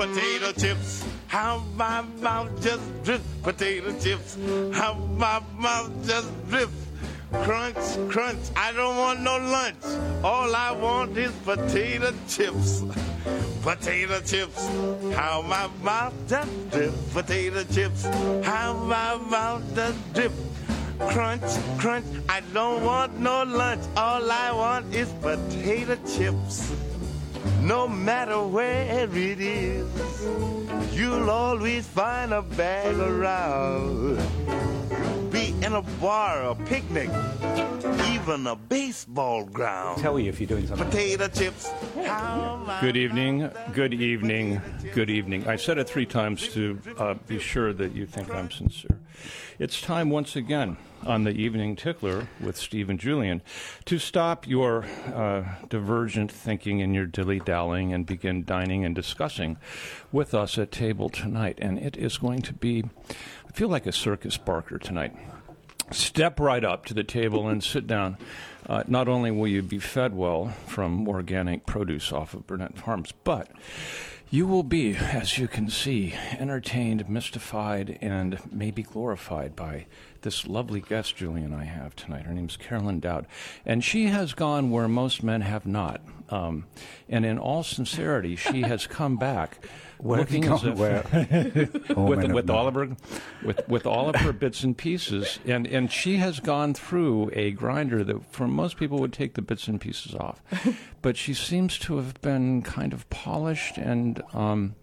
potato chips. How my mouth just drips, potato chips. How my mouth just drips. Crunch, crunch, I don't want no lunch. All I want is potato chips. Potato chips, how my mouth just drip. Potato chips, how my mouth just drip. Crunch, crunch, I don't want no lunch. All I want is potato chips. No matter where it is, you'll always find a bag around. Be in a bar, a picnic, even a baseball ground. Tell you if you're doing something. Potato chips. Good evening, good evening, good evening. I said it three times to uh, be sure that you think I'm sincere. It's time once again on the Evening Tickler with Steve and Julian to stop your uh, divergent thinking and your dilly dallying and begin dining and discussing with us at table tonight. And it is going to be, I feel like a circus barker tonight step right up to the table and sit down. Uh, not only will you be fed well from organic produce off of Burnett Farms, but you will be, as you can see, entertained, mystified, and maybe glorified by this lovely guest Julie and I have tonight. Her name's Carolyn Dowd, and she has gone where most men have not. Um, and in all sincerity, she has come back. Where looking as if-? Oh, with, with all of her with with all of her bits and pieces and and she has gone through a grinder that for most people would take the bits and pieces off but she seems to have been kind of polished and um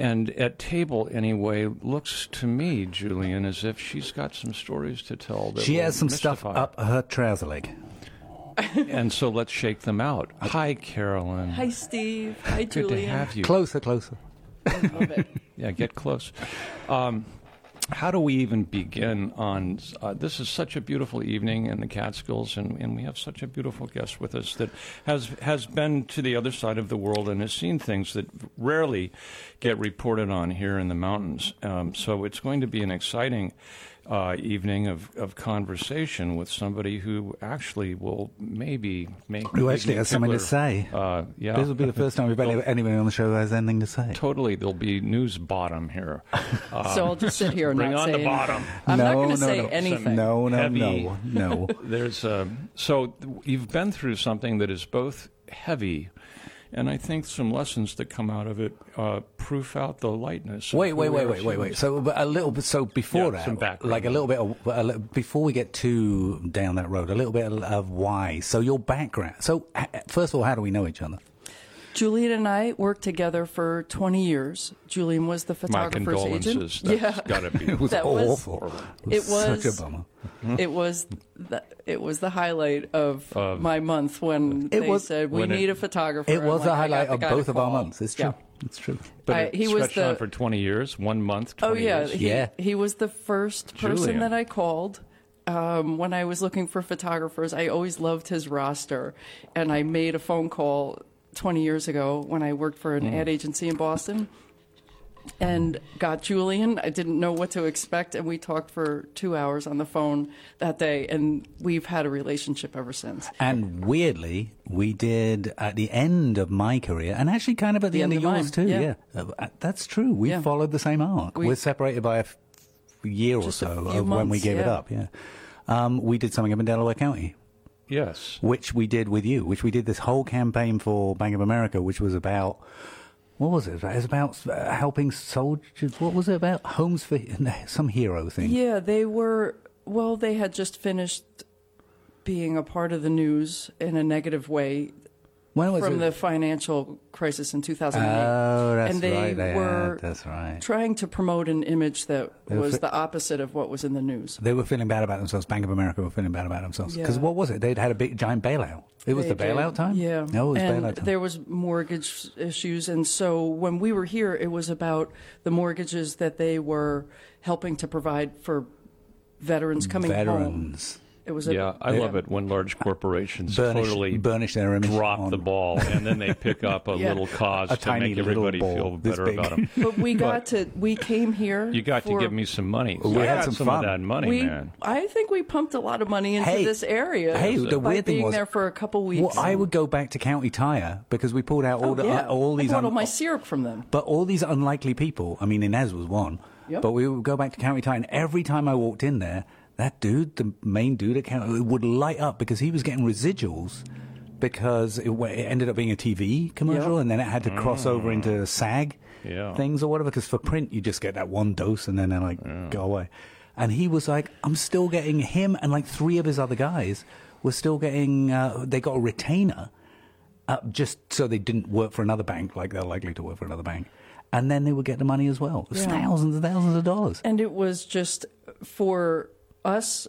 and at table anyway looks to me Julian as if she's got some stories to tell that She has some stuff up her trouser leg. and so let's shake them out hi Carolyn Hi, Steve. Hi, good Julian. to have you Closer, closer. Love it. Yeah, get close. Um, how do we even begin on uh, this? Is such a beautiful evening in the Catskills, and, and we have such a beautiful guest with us that has has been to the other side of the world and has seen things that rarely get reported on here in the mountains. Um, so it's going to be an exciting uh, evening of, of conversation with somebody who actually will maybe make Who actually has something to say. Uh, yeah, This will be the first time we've had anybody on the show who has anything to say. Totally, there'll be news bottom here. Uh, so I'll just sit here and bring not on say the anything. bottom. I'm no, not going no, to say no. anything. No, no, Heavy. no, no. There's uh, so you've been through something that is both heavy, and I think some lessons that come out of it uh, proof out the lightness. Wait, wait, wait, wait, wait, wait. So but a little bit. So before Yeah, that, like a little bit of a li- before we get too down that road, a little bit of why. So your background. So first of all, how do we know each other? Julian and I worked together for 20 years. Julian was the my photographer's condolences. agent. That's yeah. got to be. It was That was- awful. It such was- a bummer. it was the, it was the highlight of Of- my month when It they was- said we when it- need a photographer. It was like, a I highlight the of both of our months. It's true. Yeah. It's true. But I- it he was stretched on the- for 20 years, one month. 20 Oh yeah, years. he, Yeah. he was the first person Julian. that I called um, when I was looking for photographers. I always loved his roster, and I made a phone call 20 years ago when I worked for an Mm. ad agency in Boston. And got Julian. I didn't know what to expect, and we talked for two hours on the phone that day, and we've had a relationship ever since. And weirdly, we did at the end of my career, and actually kind of at the, The end, end of yours mine, too. yeah. Yeah, Uh, that's true. We Yeah. followed the same arc. We- are separated by a f- year or so of when we months, gave it up. Yeah, um, we did something up in Delaware County, Yes. which we did with you, which we did this whole campaign for Bank of America, which was about. What was it? It was about uh, helping soldiers. What was it about? Homes for some hero thing. Yeah, they were. Well, they had just finished being a part of the news in a negative way When was from it? the financial crisis in 2008. Oh, that's and they right. They were had, that's right. trying to promote an image that They was the opposite of what was in the news. They were feeling bad about themselves. Bank of America were feeling bad about themselves. Because Yeah. what was it? They'd had a big giant bailout. It was They the bailout did. time? Yeah. No, it was and bailout time. there was mortgage issues, and so when we were here, it was about the mortgages that they were helping to provide for veterans coming home. Veterans. It was a, Yeah, I love it when large corporations Burnish, totally burnish their image. drop on- the ball and then they pick up a Yeah. little cause A to tiny make everybody feel better big. about them. But we got to we came here. You got to give me some money. We I had some some fun. of that money, We, man. I think we pumped a lot of money into Hey, this area. hey, the by weird thing being was- there for a couple weeks. Well, I would go back to County Tire because we pulled out oh, all Oh, the uh, yeah. all these I bought un- all my syrup from them. But all these unlikely people, I mean, Inez was one, Yep. but we would go back to County Tire, and every time I walked in there, that dude, the main dude at County, would light up because he was getting residuals because it, it ended up being a TV commercial, Yep. and then it had to cross over into SAG Yeah. things or whatever, because for print, you just get that one dose and then they're like go away. And he was like, I'm still getting him and like three of his other guys were still getting, uh, they got a retainer uh, just so they didn't work for another bank like they're likely to work for another bank. And then they would get the money as well. It was Yeah. thousands and thousands of dollars. And it was just for us,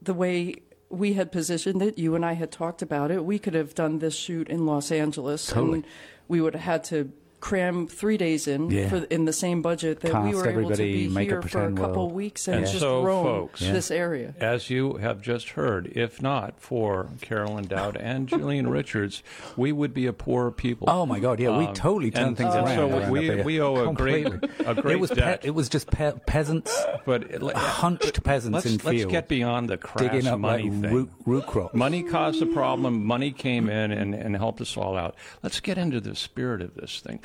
the way we had positioned it, you and I had talked about it, we could have done this shoot in Los Angeles. Totally. And we would have had to cram three days in Yeah. for in the same budget that we were able to be make it here for a couple well. weeks and And just so, roam folks- Yeah. this area. As you have just heard, if not for Carolyn Dowd and Julian Richards, we would be a poorer people. Oh my God! Yeah, we Um, totally turned and things so around. we- around we- up we owe a great- a great it was debt. it was just pe- peasants, but it- hunched peasants let's, in let's fields get beyond the crass digging up money like thing. root, root crops. Money caused the problem. Money came in and, and helped us all out. Let's get into the spirit of this thing.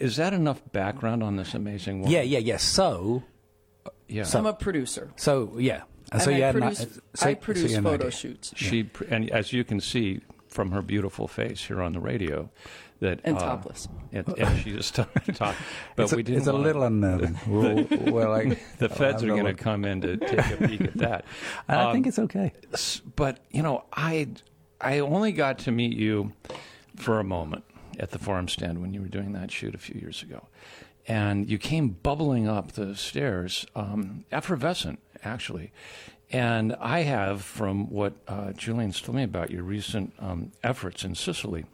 Is that enough background on this amazing woman? Yeah, yeah, yeah. So, yeah. I'm a producer. so yeah. And And so I you produce, i- so- I so produce you photo shoots she pr- and as you can see from her beautiful face here on the radio, that and uh, topless. It, and she just top. But It's a, we didn't. it's a wanna- little unnerving. We'll, we're like, The feds are going to come in to take a peek at that. I think Um, it's okay. but you know, I I only got to meet you for a moment at the farm stand when you were doing that shoot a few years ago, and you came bubbling up the stairs, um, effervescent actually. And I have, from what uh, Julian's told me about your recent um, efforts in Sicily,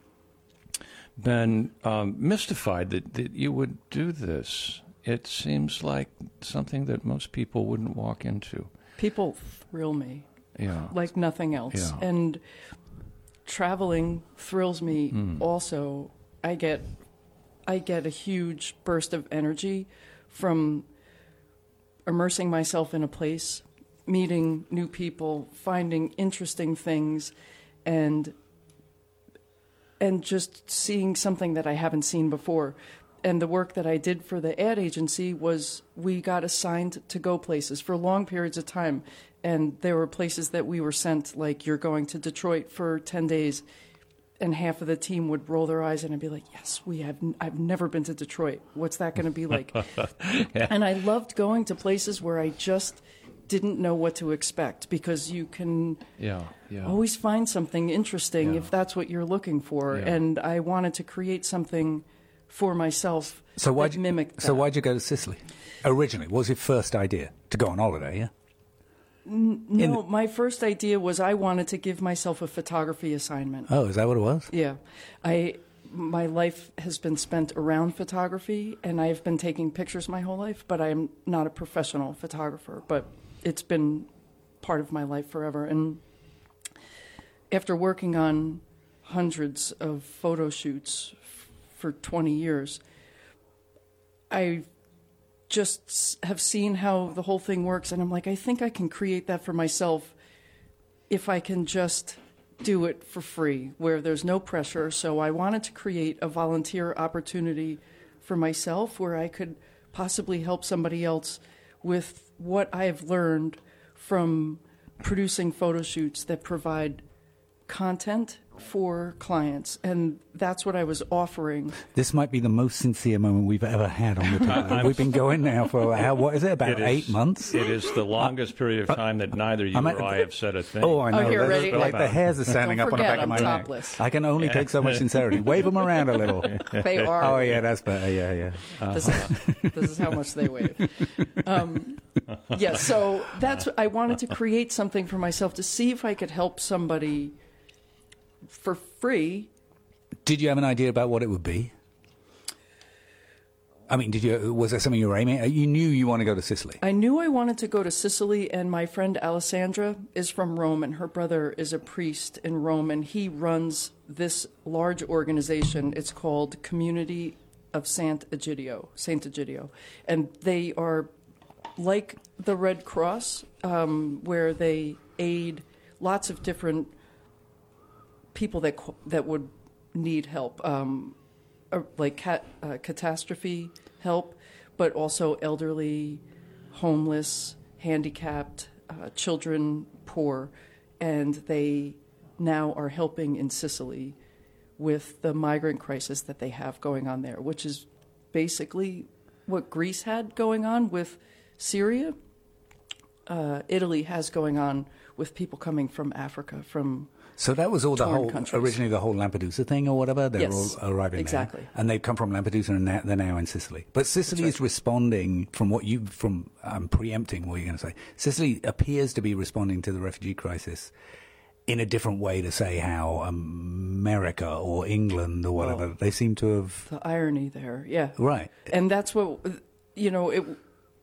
been um, mystified that, that you would do this. It seems like something that most people wouldn't walk into. People thrill me. Yeah. like nothing else. Yeah. And traveling thrills me Hmm. also. I get I get a huge burst of energy from immersing myself in a place, meeting new people, finding interesting things and and just seeing something that I haven't seen before. And the work that I did for the ad agency was we got assigned to go places for long periods of time. And there were places that we were sent, like you're going to Detroit for 10 days. And half of the team would roll their eyes and I'd be like, yes, we have, n- I've never been to Detroit. What's that going to be like? And I loved going to places where I just didn't know what to expect because you can Yeah. Yeah. always find something interesting Yeah. if that's what you're looking for. Yeah. And I wanted to create something for myself So why'd that you, mimicked so why'd you go to Sicily? Originally, what was your first idea to go on holiday? Yeah. No, my first idea was I wanted to give myself a photography assignment. Oh, is that what it was? Yeah. I my life has been spent around photography and I've been taking pictures my whole life, but I am not a professional photographer, but it's been part of my life forever and after working on hundreds of photo shoots for 20 years, I just have seen how the whole thing works and I'm like I think I can create that for myself if I can just do it for free, where there's no pressure. So I wanted to create a volunteer opportunity for myself where I could possibly help somebody else with what I've learned from producing photo shoots that provide content for clients. And that's what I was offering. This might be the most sincere moment we've ever had on the podcast. We've been going now for how, what is it about It is- eight months? It is the longest period of time that neither you I'm at- or I have said a thing. Oh, I know. here, That's- ready? Like the hairs are standing Don't up on the back of I'm my topless. neck. I can only take so much sincerity. Wave them around a little. They are. Oh yeah, that's better. Yeah, yeah. This, is, this is how much they wave. Um, yeah, so that's I wanted to create something for myself to see if I could help somebody for free. Did you have an idea about what it would be? I mean, did you? Was there something you were aiming? at? You knew you want to go to Sicily. I knew I wanted to go to Sicily, and my friend Alessandra is from Rome, and her brother is a priest in Rome, and he runs this large organization. It's called Community of Sant Egidio, Saint Egidio, and they are like the Red Cross, um, where they aid lots of different people that that would need help, um, uh, like cat, uh, catastrophe help, but also elderly, homeless, handicapped, uh, children, poor, and they now are helping in Sicily with the migrant crisis that they have going on there, which is basically what Greece had going on with Syria. Uh, Italy has going on with people coming from Africa, from So that was all the whole countries. originally the whole Lampedusa thing or whatever. They're Yes, all arriving exactly. there, and they've come from Lampedusa and now, they're now in Sicily. But Sicily is responding from what you from I'm preempting what you're going to say. Sicily appears to be responding to the refugee crisis in a different way to say how America or England or whatever they seem to have the irony there. Yeah. right. and that's what you know it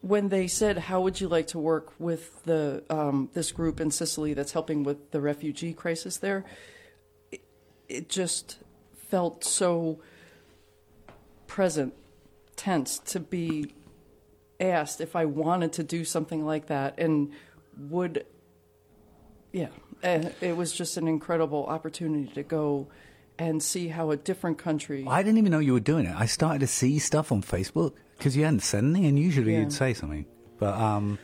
when they said how would you like to work with the um, this group in Sicily that's helping with the refugee crisis there it, it just felt so present tense to be asked if I wanted to do something like that and would yeah it was just an incredible opportunity to go and see how a different country I didn't even know you were doing it. I started to see stuff on Facebook because you hadn't said anything, and usually Yeah. you'd say something. But um,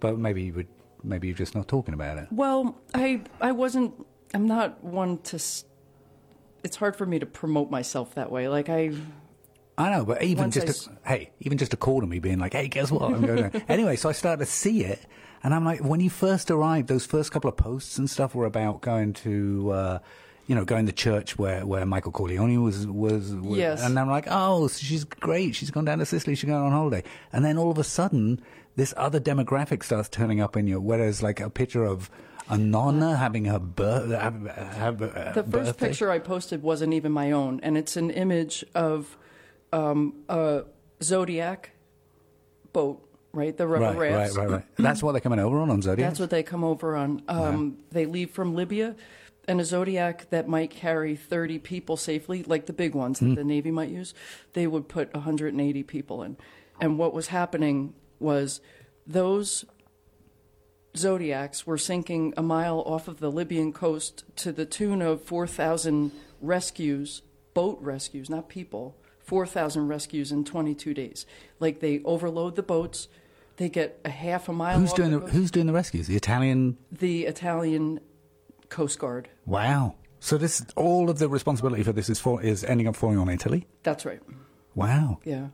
but maybe you would. Maybe you're just not talking about it. Well, I I wasn't. I'm not one to. It's hard for me to promote myself that way. Like I, I know, but even just s- a, hey, even just a call to me being like, "Hey, guess what?" I'm going to. anyway, so I started to see it, and I'm like, when you first arrived, those first couple of posts and stuff were about going to, uh, you know, going to church where, where Michael Corleone was was. was Yes. And I'm like, oh, she's great. She's gone down to Sicily. She's going on holiday, and then all of a sudden, this other demographic starts turning up in your. Whereas like a picture of. A nonna having her birth, have, have, uh, the first birthday. picture I posted wasn't even my own, and it's an image of um, a zodiac boat, right? The rubber Right, right, rafts. right, right. That's what they're coming over on on Zodiac. That's what they come over on. Um, They leave from Libya, and a Zodiac that might carry 30 people safely, like the big ones that hmm. the Navy might use, they would put 180 people in. And what was happening was those Zodiacs were sinking a mile off of the Libyan coast to the tune of 4,000 rescues, boat rescues, not people, 4,000 rescues in 22 days. Like they overload the boats, they get a half a mile Who's off doing the the Who's doing the rescues? The Italian. the Italian Coast Guard. Wow. So this all of the responsibility for this is for is ending up falling on Italy. That's right. Wow. Yeah.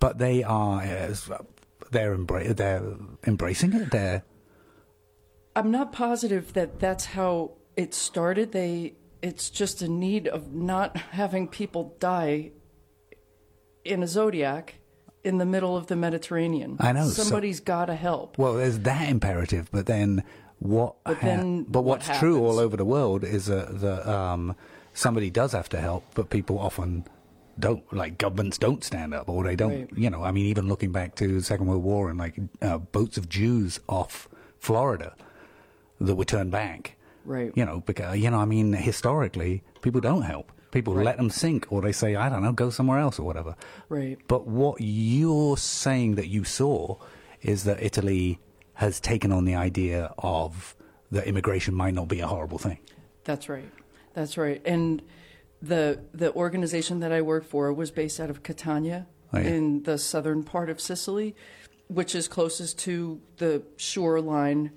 But they are uh, they're embra- they're embracing it. They're I'm not positive that that's how it started. They it's just a need of not having people die in a zodiac in the middle of the Mediterranean. I know, so- Somebody's got to help. well. There's that imperative, but then what? But then but what what's true all over the world is that that um, somebody does have to help, but people often don't. Like governments don't stand up, or they don't. Right. You know, I mean, even looking back to the Second World War and like uh, boats of Jews off Florida that were turned back. Right. You know, because you know, I mean, historically, people don't help. People Right. let them sink, or they say, I don't know, go somewhere else or whatever. Right. But what you're saying that you saw is that Italy has taken on the idea of that immigration might not be a horrible thing. That's right. That's right. And the the organization that I work for was based out of Catania Oh, yeah. in the southern part of Sicily, which is closest to the shoreline.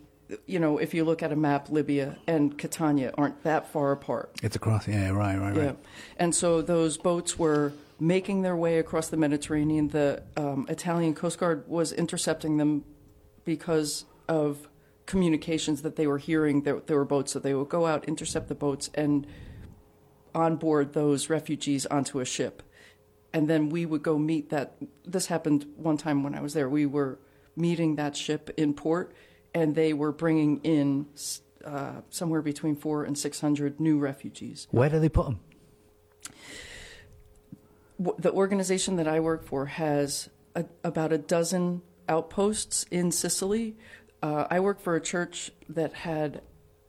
You know, if you look at a map, Libya and Catania aren't that far apart. It's across, yeah, right, right, Yeah. right. And so those boats were making their way across the Mediterranean. The um, Italian Coast Guard was intercepting them because of communications that they were hearing. There, there were boats, so they would go out, intercept the boats, and onboard those refugees onto a ship. And then we would go meet that. This happened one time when I was there. We were meeting that ship in port, and they were bringing in uh, somewhere between four and six hundred new refugees. Where do they put them? the organization that I work for has a, about a dozen outposts in Sicily. Uh, I work for a church that had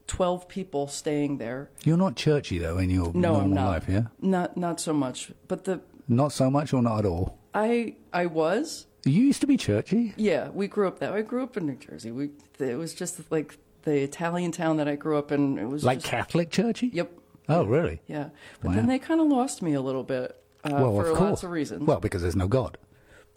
12 people staying there. You're not churchy though in your No, normal not. life, yeah? Not not so much, but the Not so much or not at all. I I was You used to be churchy. yeah. We grew up that. way. I grew up in New Jersey. We it was just like the Italian town that I grew up in. It was Like just, Catholic churchy? Yep. Oh, really? Yeah, but Wow. then they kind of lost me a little bit uh, well, for lots of reasons. Well, because there's no God.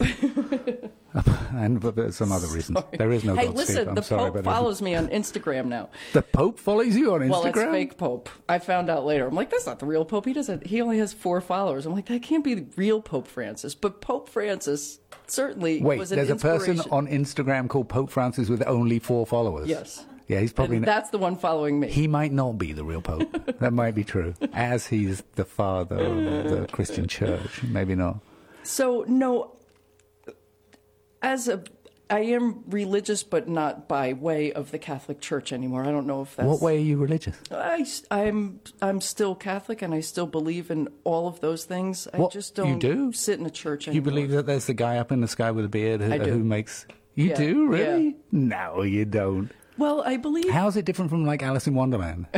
and but there's some other reasons. There is no hey, God. listen. I'm the sorry, Pope follows me on Instagram now. the Pope follows you on Instagram. Well, it's fake Pope. I found out later. I'm like, that's not the real Pope. He doesn't. He only has four followers. I'm like, that can't be the real Pope Francis. But Pope Francis certainly Wait, was an there's a person on Instagram called Pope Francis with only four followers. Yes. Yeah, he's probably. not- that's the one following me. he might not be the real Pope. that might be true. As he's the father of the Christian Church, maybe not. So no, as a, I am religious, but not by way of the Catholic Church anymore. I don't know if that's What way are you religious? I, I'm I'm still Catholic, and I still believe in all of those things. I What, just don't you do? sit in a church You believe that there's the guy up in the sky with a beard who, who makes. You Yeah, do really? yeah. No, you don't. Well, I believe How's it different from like Alice in Wonderland?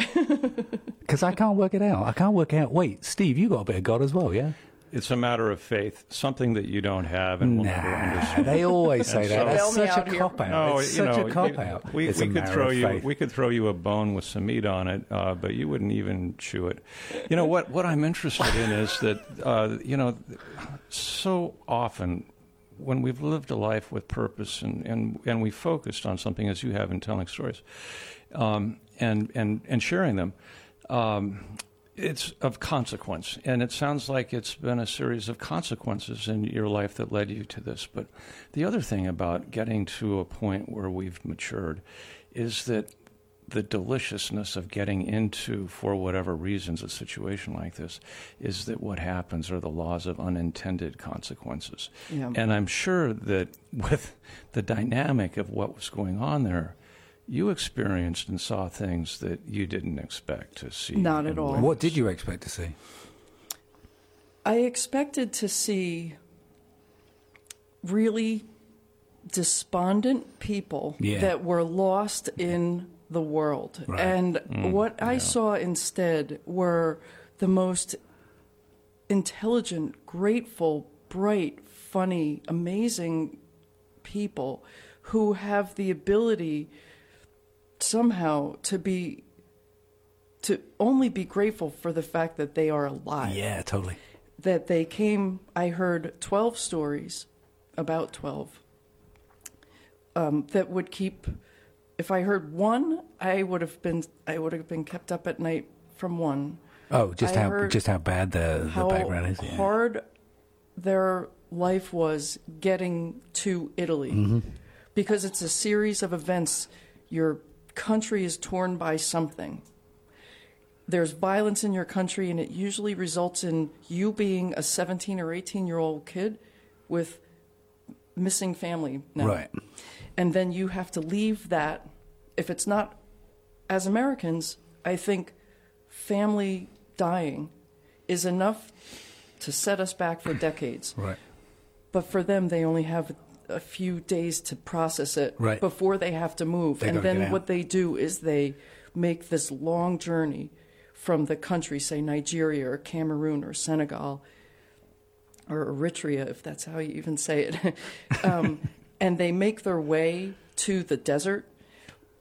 Because I can't work it out. I can't work out. Wait, Steve, you got a bit of God as well, yeah? It's a matter of faith, something that you don't have and will never understand. they always say that. so- That's Bail such a cop out. No, it's you such know, a cop we- out. We, It's we a could matter throw of you faith. we could throw you a bone with some meat on it, uh, but you wouldn't even chew it. You know what? What I'm interested in is that uh, you know, so often when we've lived a life with purpose and and and we focused on something as you have in telling stories, um, and and and sharing them. Um, it's of consequence, and it sounds like it's been a series of consequences in your life that led you to this. But the other thing about getting to a point where we've matured is that the deliciousness of getting into, for whatever reasons, a situation like this is that what happens are the laws of unintended consequences. Yeah. And I'm sure that with the dynamic of what was going on there, you experienced and saw things that you didn't expect to see. Not at all. witness. What did you expect to see? I expected to see really despondent people Yeah. that were lost in the world. Right. And mm, what I saw instead were the most intelligent, grateful, bright, funny, amazing people who have the ability somehow to be to only be grateful for the fact that they are alive Yeah, totally. that they came i heard 12 stories about 12 um, that would keep if i heard one i would have been i would have been kept up at night from one Oh, just I how just how bad the, the how background is. Yeah. hard their life was getting to italy Mm-hmm. because it's a series of events your country is torn by something there's violence in your country and it usually results in you being a 17 or 18 year old kid with missing family now. Right. and then you have to leave that if it's not as americans i think family dying is enough to set us back for decades Right. but for them they only have a few days to process it Right. before they have to move They and then what they do is they make this long journey from the country say nigeria or cameroon or senegal or eritrea if that's how you even say it um, and they make their way to the desert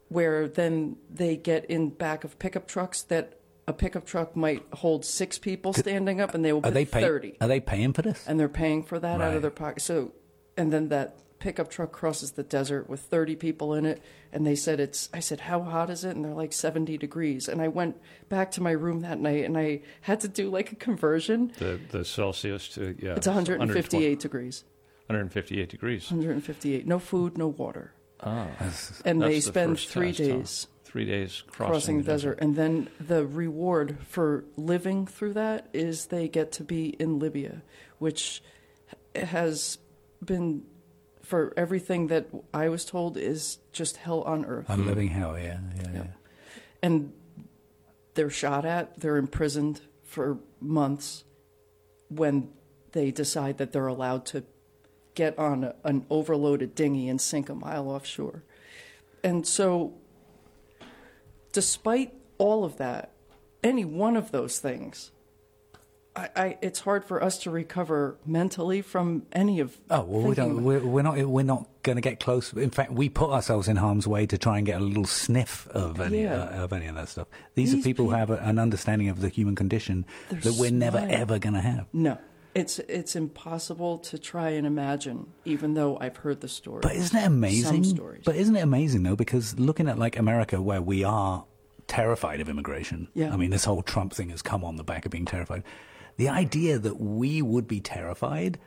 where then they get in back of pickup trucks that a pickup truck might hold six people standing up and they will Are put they pay, 30 Are they paying for this? and they're paying for that out of their pocket. So, and then that pickup truck crosses the desert with 30 people in it, and they said it's. I said, how hot is it? And they're like 70 degrees. And I went back to my room that night, and I had to do like a conversion. the the Celsius to yeah, It's 158 degrees. 158 degrees. 158. No food, no water. Ah. That's- And they That's the spend three test, huh? days Three days crossing, crossing the desert. And then the reward for living through that is they get to be in Libya, which has been, for everything that I was told, is just hell on earth. I'm living hell. Yeah, yeah, yeah. And they're shot at, they're imprisoned for months when they decide that they're allowed to get on a, an overloaded dinghy and sink a mile offshore. And so, despite all of that, any one of those things, I, I, it's hard for us to recover mentally from any of. Oh well, we don't. We're, we're not. We're not going to get close. In fact, we put ourselves in harm's way to try and get a little sniff of any Yeah. uh, of any of that stuff. These, are These people who have a, an understanding of the human condition that we're never ever going to have. No, it's it's impossible to try and imagine, even though I've heard the story. But isn't it amazing? Some stories. But isn't it amazing though? Because looking at like America, where we are terrified of immigration. Yeah. I mean, this whole Trump thing has come on the back of being terrified. The idea that we would be terrified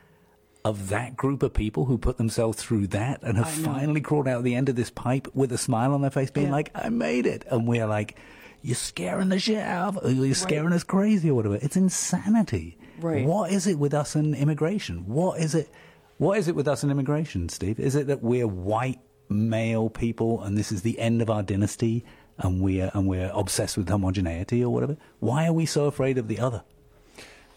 of that group of people who put themselves through that and have finally crawled out the end of this pipe with a smile on their face, being Yeah. like, "I made it," and we're like. You're scaring the shit out of us. You're scaring us crazy or whatever. It's insanity. Right. What is it with us and immigration? What is it? What is it with us and immigration, Steve? Is it that we're white male people and this is the end of our dynasty and we're and we're obsessed with homogeneity or whatever? Why are we so afraid of the other?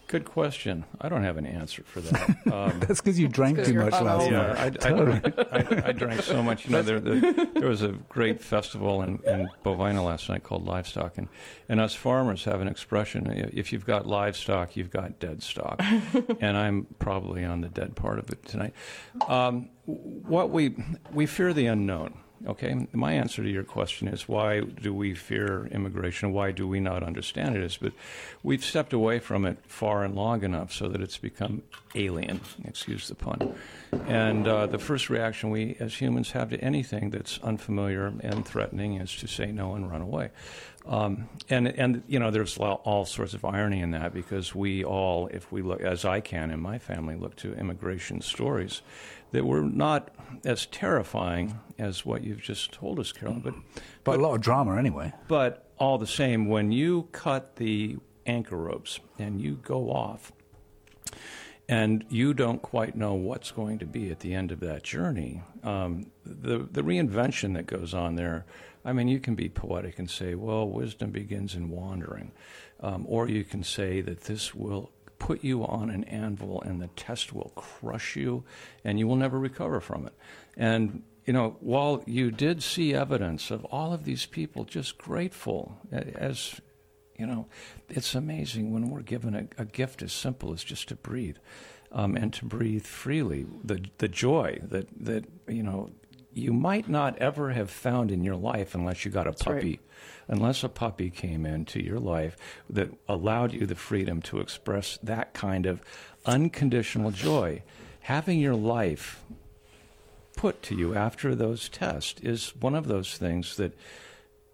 Good question. I don't have an answer for that. Um, That's because you drank too much last night. yeah, I, I, I, I drank so much. You know, there, there, there was a great festival in, in Bovina last night called Livestock, and, and us farmers have an expression: if you've got livestock, you've got dead stock, and I'm probably on the dead part of it tonight. Um, what we we fear the unknown. Okay, my answer to your question is why do we fear immigration? Why do we not understand it? Is but we've stepped away from it far and long enough so that it's become alien. Excuse the pun. And uh, the first reaction we as humans have to anything that's unfamiliar and threatening is to say no and run away. Um, and and you know there's all, all sorts of irony in that because we all, if we look as I can in my family, look to immigration stories that were not as terrifying as what you've just told us, Carolyn, but But a lot of drama anyway. but all the same, when you cut the anchor ropes and you go off, and you don't quite know what's going to be at the end of that journey, um, the the reinvention that goes on there. I mean, you can be poetic and say, "Well, wisdom begins in wandering," um, or you can say that this will put you on an anvil and the test will crush you, and you will never recover from it. And you know, while you did see evidence of all of these people just grateful as you know, it's amazing when we're given a, a gift as simple as just to breathe, um, and to breathe freely. The the joy that that you know you might not ever have found in your life unless you got a puppy, right. unless a puppy came into your life that allowed you the freedom to express that kind of unconditional joy. Having your life put to you after those tests is one of those things that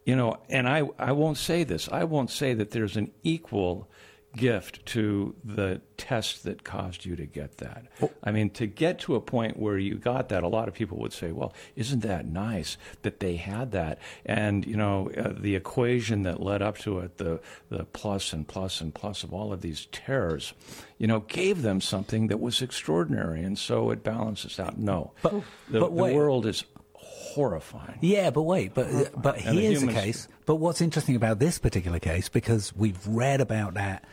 you know and i i won't say this i won't say that there's an equal gift to the test that caused you to get that. I mean to get to a point where you got that a lot of people would say well isn't that nice that they had that? And you know uh, the equation that led up to it the the plus and plus and plus of all of these terrors you know gave them something that was extraordinary and so it balances out. No. But- the, but the world is horrifying. Yeah, but wait, but but And the here's the case. But what's interesting about this particular case, because we've read about that,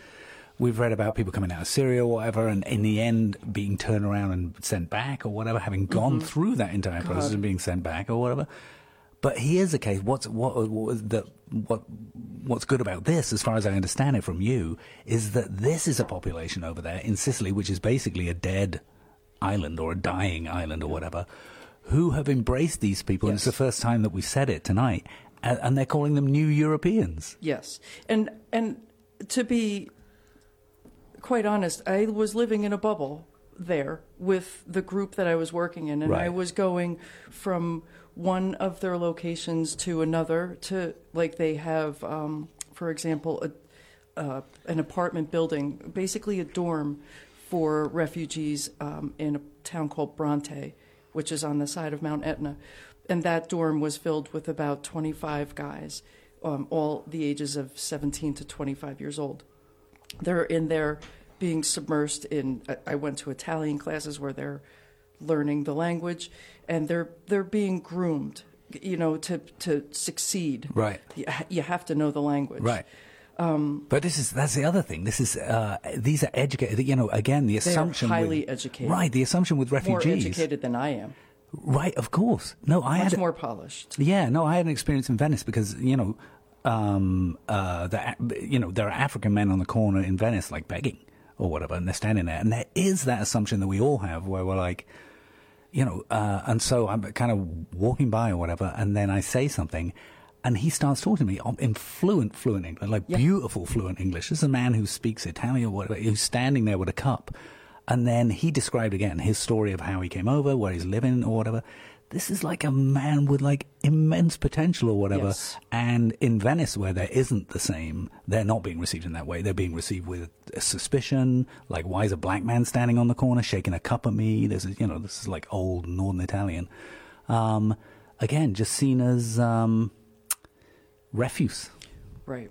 we've read about people coming out of Syria or whatever, and in the end being turned around and sent back or whatever, having gone mm-hmm. through that entire process and being sent back or whatever. But here's the case. What's what, what the what what's good about this, as far as I understand it from you, is that this is a population over there in Sicily, which is basically a dead island or a dying island or whatever, who have embraced these people. And it's the first time that we said it tonight, and, and they're calling them new Europeans. Yes, and and to be quite honest, I was living in a bubble there with the group that I was working in, and I was going from one of their locations to another. To like they have, um, for example, a, uh, an apartment building, basically a dorm for refugees um, in a town called Bronte, which is on the side of Mount Etna. And that dorm was filled with about 25 guys, um, all the ages of 17 to 25 years old. They're in there being submersed in. I- went to Italian classes where they're learning the language, and they're they're being groomed, you know, to to succeed. Right. You, you have to know the language. Right. but this is that's the other thing. This is uh, these are educated. You know, again, the assumption highly with, educated. right? The assumption with refugees More educated than I am. right? Of course. No, I Much had more polished. Yeah, no, I had an experience in Venice because you know, um, uh, the, you know, there are African men on the corner in Venice like begging or whatever, and they're standing there, and there is that assumption that we all have where we're like, you know, uh, and so I'm kind of walking by or whatever, and then I say something. And he starts talking to me in fluent, fluent English, like Yeah. beautiful, fluent English. This is a man who speaks Italian or whatever, who's standing there with a cup. And then he described again his story of how he came over, where he's living or whatever. This is like a man with like immense potential or whatever. Yes. And in Venice, where there isn't the same, they're not being received in that way. They're being received with suspicion. Like, why is a black man standing on the corner shaking a cup at me? This is, you know, this is like old Northern Italian. Um, again, just seen as um, refuse. Right.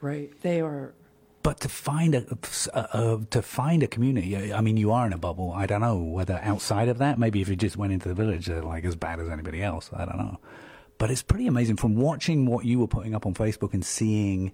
Right. They are. But to find a, to find a community, I mean, you are in a bubble. I don't know whether outside of that, maybe if you just went into the village, they're like as bad as anybody else. I don't know. But it's pretty amazing from watching what you were putting up on Facebook and seeing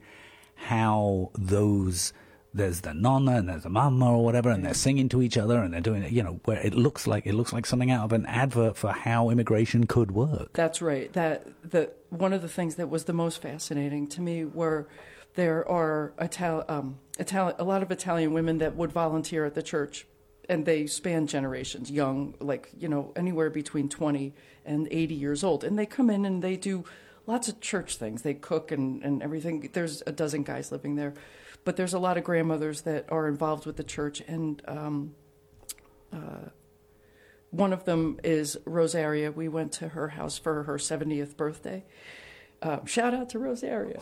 how those there's the nonna and there's the mama or whatever, and they're mm. singing to each other and they're doing it. You know, where it looks like it looks like something out of an advert for how immigration could work. That's right. That the one of the things that was the most fascinating to me were there are Ital- um, Itali- a lot of Italian women that would volunteer at the church, and they span generations, young, like you know, anywhere between twenty and eighty years old, and they come in and they do lots of church things. They cook and, and everything. There's a dozen guys living there, but there's a lot of grandmothers that are involved with the church, and um, one of them is Rosaria. We went to her house for her 70th birthday. Um, shout out to Rosaria.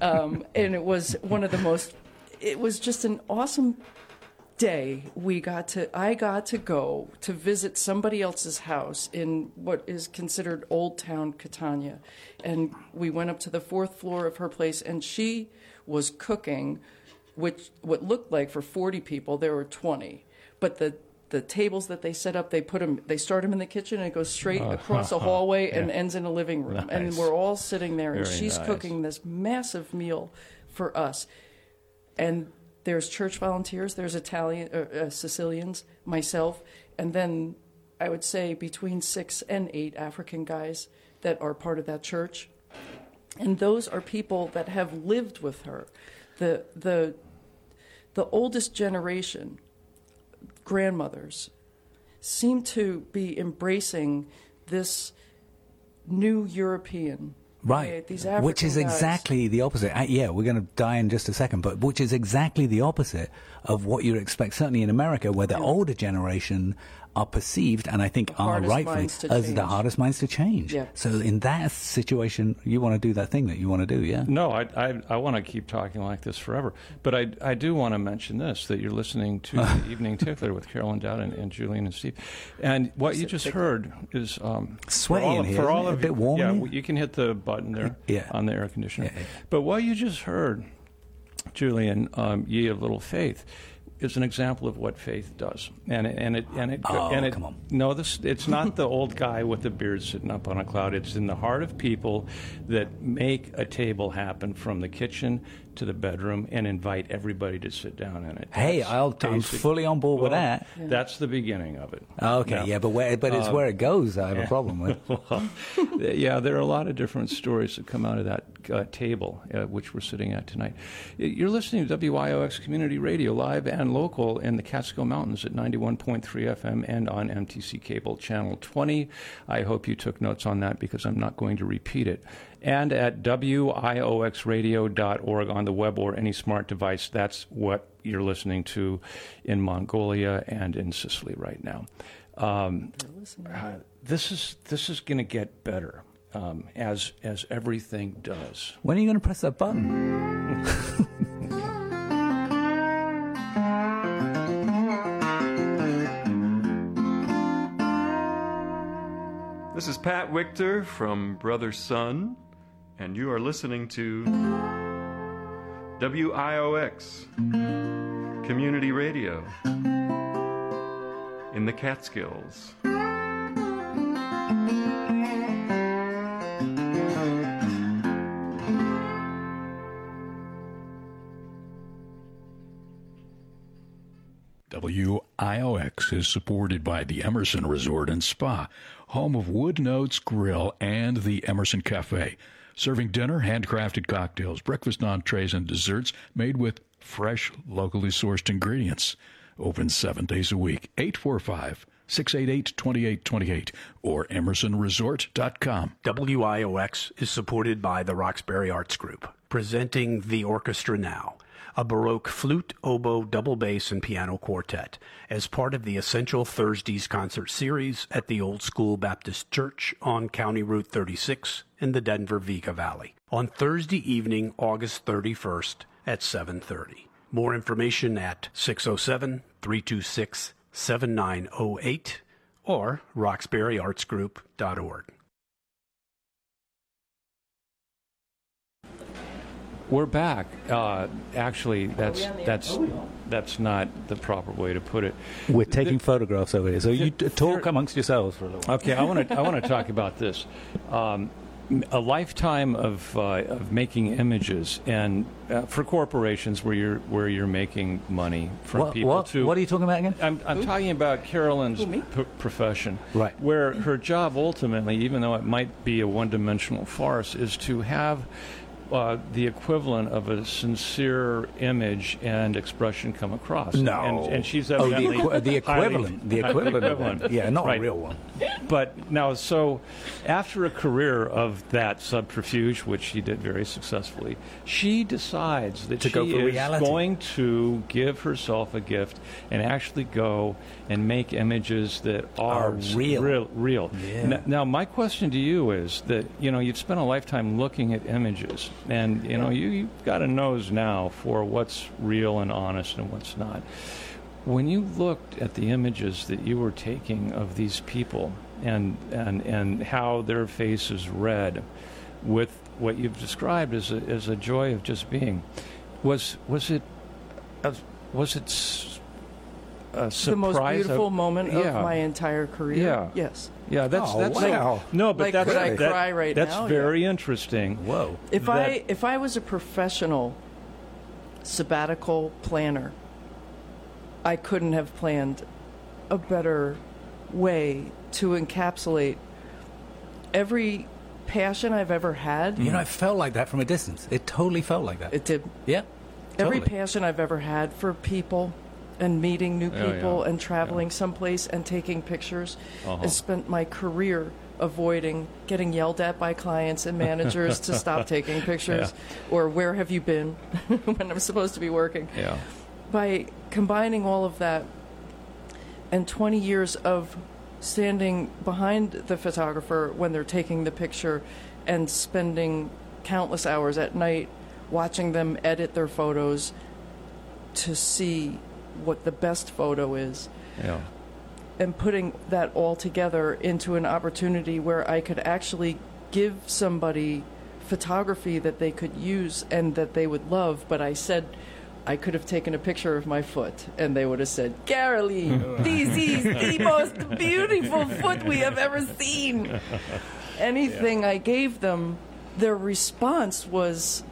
Um, and it was one of the most, it was just an awesome day. We got to, I got to go to visit somebody else's house in what is considered Old Town Catania. And we went up to the fourth floor of her place, and she was cooking, which what looked like for 40 people, there were 20. But the the tables that they set up, they put them, they start them in the kitchen and it goes straight across a hallway and Yeah. ends in a living room. And we're all sitting there and Very she's nice. cooking this massive meal for us. And there's church volunteers, there's Italian, uh, uh, Sicilians, myself, and then I would say between six and eight African guys that are part of that church. And those are people that have lived with her. The, the, the oldest generation, grandmothers, seem to be embracing this new European. Right. way, which is guys. exactly the opposite. Uh, yeah, we're going to die in just a second, but which is exactly the opposite of what you'd expect, certainly in America, where the older generation are perceived, and I think are hardest rightfully, minds to as the hardest minds to change. Yeah. So in that situation, you want to do that thing that you want to do, yeah? No, I, I, I want to keep talking like this forever. But I, I do want to mention this that you're listening to the Evening Tickler with Carolyn Dowd and, and Julian and Steve. And what you just heard is. Um, Sweaty for all, in here, for all it? A of bit you, warm Yeah, you can hit the button there Yeah. on the air conditioner. Yeah, yeah. But what you just heard, Julian, um, ye of little faith, is an example of what faith does, and it, and it and it Oh, and it, come on. no, this it's not the old guy with the beard sitting up on a cloud. It's in the heart of people that make a table happen from the kitchen to the bedroom and invite everybody to sit down in it. Hey, I'll, I'm fully on board with well, that. That's the beginning of it. Okay, Now, yeah, but where, but it's where it goes. I have a problem with. well, yeah, there are a lot of different stories that come out of that uh, table, uh, which we're sitting at tonight. You're listening to WIOX Community Radio, live and local in the Catskill Mountains at 91.3 FM and on MTC Cable Channel 20. I hope you took notes on that because I'm not going to repeat it. And at WIOXradio.org on the web or any smart device. That's what you're listening to in Mongolia and in Sicily right now. Um, uh, this is this is going to get better um, as as everything does. When are you going to press that button? This is Pat Wictor from Brother Sun, and you are listening to WIOX Community Radio in the Catskills. WIOX is supported by the Emerson Resort and Spa, home of Wood Notes Grill and the Emerson Cafe serving dinner, handcrafted cocktails, breakfast entrees, and desserts made with fresh, locally sourced ingredients. Open seven days a week, 845 688 2828 or emersonresort.com. WIOX is supported by the Roxbury Arts Group, presenting The Orchestra Now, a Baroque flute, oboe, double bass, and piano quartet, as part of the Essential Thursdays concert series at the Old School Baptist Church on County Route 36 in the Denver Vega Valley on Thursday evening, August 31st at 7:30. More information at 607 326 7908 or roxburyartsgroup.org. We're back. Uh, actually, that's that's that's not the proper way to put it. We're taking photographs over here, so you t- talk amongst yourselves for a little while. Okay, I want to I want to talk about this. Um, a lifetime of uh, of making images, and uh, for corporations where you're where you're making money from What, people what, to what are you talking about again? I'm, I'm talking about Carolyn's me? p- profession, Right. Where her job ultimately, even though it might be a one-dimensional farce, is to have uh, the equivalent of a sincere image and expression come across. No. and, and she's Oh, the, evidently equi- the equivalent. The equivalent. of one. Yeah, not Right. a real one. But now, so after a career of that subterfuge, which she did very successfully, she decides that To she go is reality. going to give herself a gift and actually go and make images that are, Are real. Real. real. Yeah. N- Now, my question to you is that you know you've spent a lifetime looking at images, and you know you, you've got a nose now for what's real and honest and what's not. When you looked at the images that you were taking of these people and and and how their faces read with what you've described as a, as a joy of just being, was was it uh, was it a surprise? the most beautiful of- moment yeah. of my entire career. Yeah. Yes. Yeah, that's Oh, that's wow. no, but Like, that's could I that- cry right that's now? very interesting. Whoa. If That- I if I was a professional sabbatical planner, I couldn't have planned a better way to encapsulate every passion I've ever had. You know, it felt like that from a distance. It totally felt like that. It did yeah. every passion I've ever had for people and meeting new people yeah, and traveling someplace and taking pictures. Uh-huh. I spent my career avoiding getting yelled at by clients and managers to stop taking pictures or where have you been when I'm supposed to be working. Yeah. By combining all of that and 20 years of standing behind the photographer when they're taking the picture and spending countless hours at night watching them edit their photos to see what the best photo is Yeah. and putting that all together into an opportunity where I could actually give somebody photography that they could use and that they would love. But I said I could have taken a picture of my foot and they would have said, Carolee, this is the most beautiful foot we have ever seen. Anything I gave them, their response was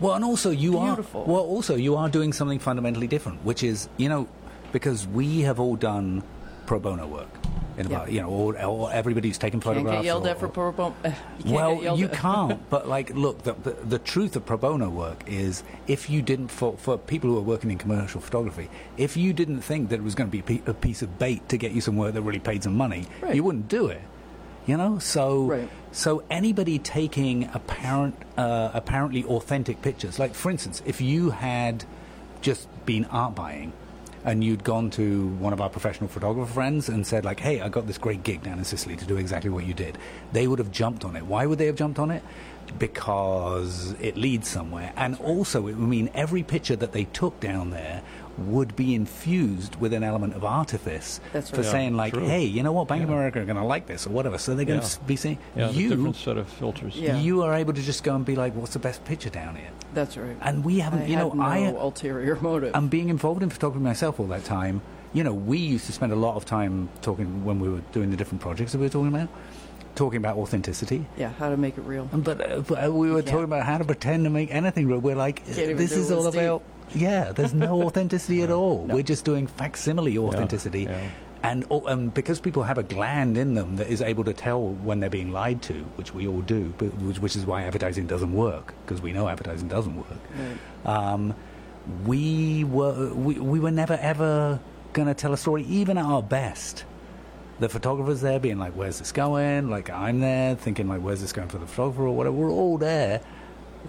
Well, and also you Beautiful. are. Well, also you are doing something fundamentally different, which is you know because we have all done pro bono work. In Yeah. about, you know, or, or everybody's taken can't photographs. get yelled or- at for pro bono. You well, you can't. But like, look, the, the the truth of pro bono work is if you didn't for for people who are working in commercial photography, if you didn't think that it was going to be a a piece of bait to get you some work that really paid some money, Right. you wouldn't do it. You know, so Right. So anybody taking apparent uh, apparently authentic pictures, like for instance, if you had just been art buying and you'd gone to one of our professional photographer friends and said like hey i got this great gig down in sicily to do exactly what you did they would have jumped on it. Why would they have jumped on it because it leads somewhere and also it would mean every picture that they took down there would be infused with an element of artifice That's for right. Yeah, saying like true. hey you know what bank of america are going to like this or whatever so they're going Yeah. to be saying Yeah, you different set of filters. Yeah. you are able to just go and be like what's the best picture down here That's right. and we haven't I you know had no i ulterior motive. and being involved in photography myself all that time, you know, we used to spend a lot of time talking when we were doing the different projects that we were talking about, talking about authenticity. yeah, how to make it real. But, uh, but uh, we were Yeah. talking about how to pretend to make anything real. We're like, this is all with about Yeah, there's no authenticity at all. We're just doing facsimile authenticity. yeah. And, and because people have a gland in them that is able to tell when they're being lied to, which we all do, but which, which is why advertising doesn't work, because we know advertising doesn't work. Um, we were we, we were never ever going to tell a story, even at our best. The photographer's there being like, "Where's this going?" Like I'm there thinking like, "Where's this going for the photographer?" or whatever. We're all there,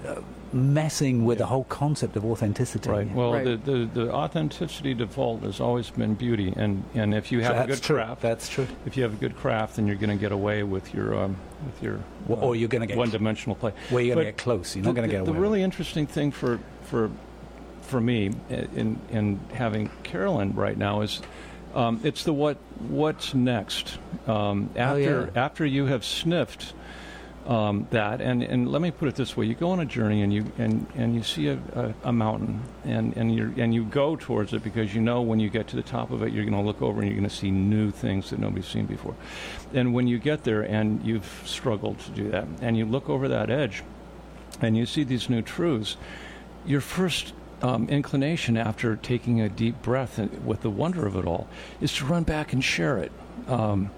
uh, messing with the whole concept of authenticity. Right. Well, Right. The, the the authenticity default has always been beauty, and and if you So have a good true. craft, That's true. if you have a good craft, then you're going to get away with your um, with your Well, or you're gonna get- one-dimensional play. Where you're going to get close. You're not going to the- get the really with interesting thing for for for me in in having Carolyn right now is um, it's the what what's next um, Oh, after yeah. after you have sniffed um, that and, and let me put it this way you go on a journey and you and, and you see a, a, a mountain and and you and you go towards it because you know when you get to the top of it you're going to look over and you're going to see new things that nobody's seen before and when you get there and you've struggled to do that and you look over that edge and you see these new truths, your first um, inclination after taking a deep breath with the wonder of it all is to run back and share it. Um,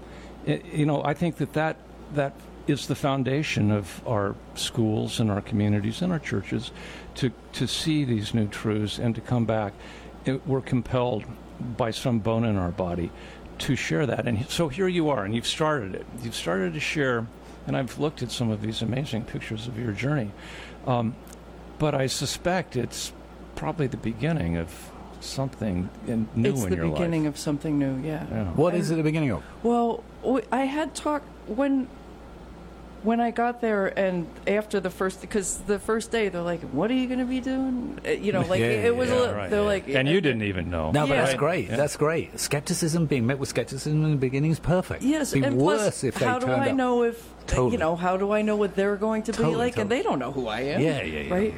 it you know, I think that, that that is the foundation of our schools and our communities and our churches to, to see these new truths and to come back. It, we're compelled by some bone in our body to share that. And so here you are, and you've started it. You've started to share, and I've looked at some of these amazing pictures of your journey. Um, but I suspect it's probably the beginning of something in, new it's in the beginning of something new. Yeah. life. Yeah. What is it the beginning of? Well, I had talk when when I got there and after the first because the first day they're like, "What are you going to be doing?" Uh, You know, like Yeah, it was. yeah, a, li- right, they're yeah. like, and you didn't even know. No, but Yeah. that's great. Yeah. That's great. Skepticism being met with skepticism in the beginning is perfect. Yes, It'd be and worse plus, if they how do I up. know if Totally. you know? How do I know what they're going to be Totally, like? And they don't know who I am. Yeah, yeah, yeah, Right.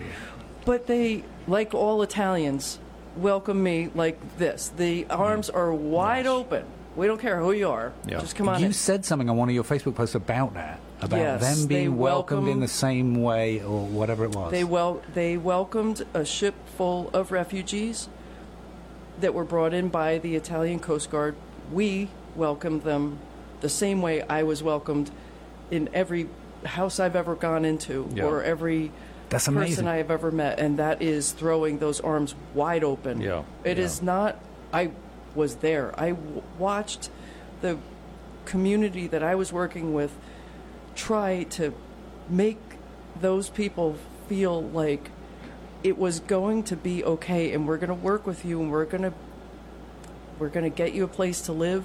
Yeah, yeah. But they, like all Italians, welcome me like this. The arms mm. are wide open. We don't care who you are. Yeah. Just come on You in. said something on one of your Facebook posts about that, about Yes, them they being welcomed in the same way or whatever it was. They wel- they welcomed a ship full of refugees that were brought in by the Italian Coast Guard. We welcomed them the same way I was welcomed in every house I've ever gone into Yeah. or every That's amazing. person. I have ever met, and that is throwing those arms wide open. Yeah, It yeah. is not. I was there. I w- watched the community that I was working with try to make those people feel like it was going to be okay, and we're going to work with you, and we're going to we're going to get you a place to live.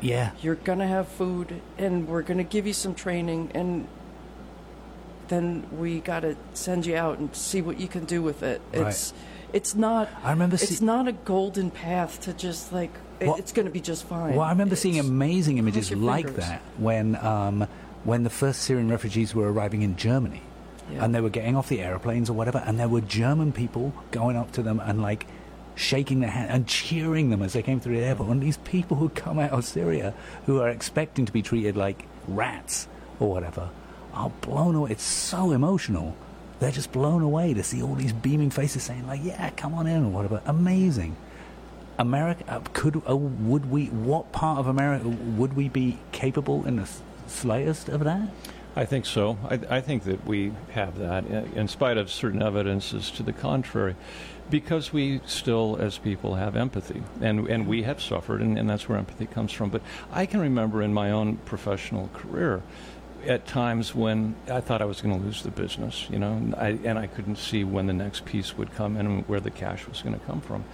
yeah. You're going to have food, and we're going to give you some training, and then we got to send you out and see what you can do with it. Right. It's it's not. I remember It's not a golden path to just like Well- it's going to be just fine. Well, I remember seeing amazing images like fingers. that when um, when the first Syrian refugees were arriving in Germany, Yeah. and they were getting off the airplanes or whatever, and there were German people going up to them and like shaking their hand and cheering them as they came through the airport. And these people who come out of Syria who are expecting to be treated like rats or whatever are blown away. It's so emotional. They're just blown away to see all these beaming faces saying like, "Yeah, come on in" or whatever. Amazing. America uh, could uh, would we what part of America would we be capable in the slightest of that? I think so. I, I think that we have that, in in spite of certain evidences to the contrary, because we still, as people, have empathy, and and we have suffered, and, and that's where empathy comes from. But I can remember in my own professional career, at times when I thought I was going to lose the business, you know, and I, and I couldn't see when the next piece would come and where the cash was going to come from,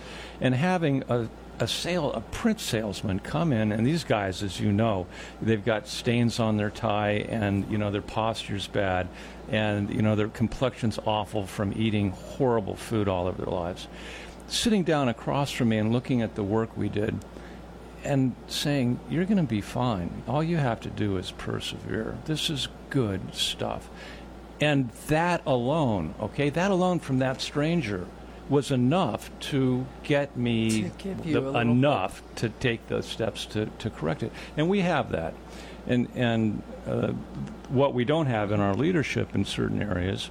and having a a sale a print salesman come in and these guys as you know they've got stains on their tie and you know their posture's bad and you know their complexion's awful from eating horrible food all of their lives. Sitting down across from me and looking at the work we did and saying you're going to be fine all you have to do is persevere this is good stuff and that alone okay that alone from that stranger was enough to get me To the- enough to take the steps to, to correct it. And we have that. And, and uh, what we don't have in our leadership in certain areas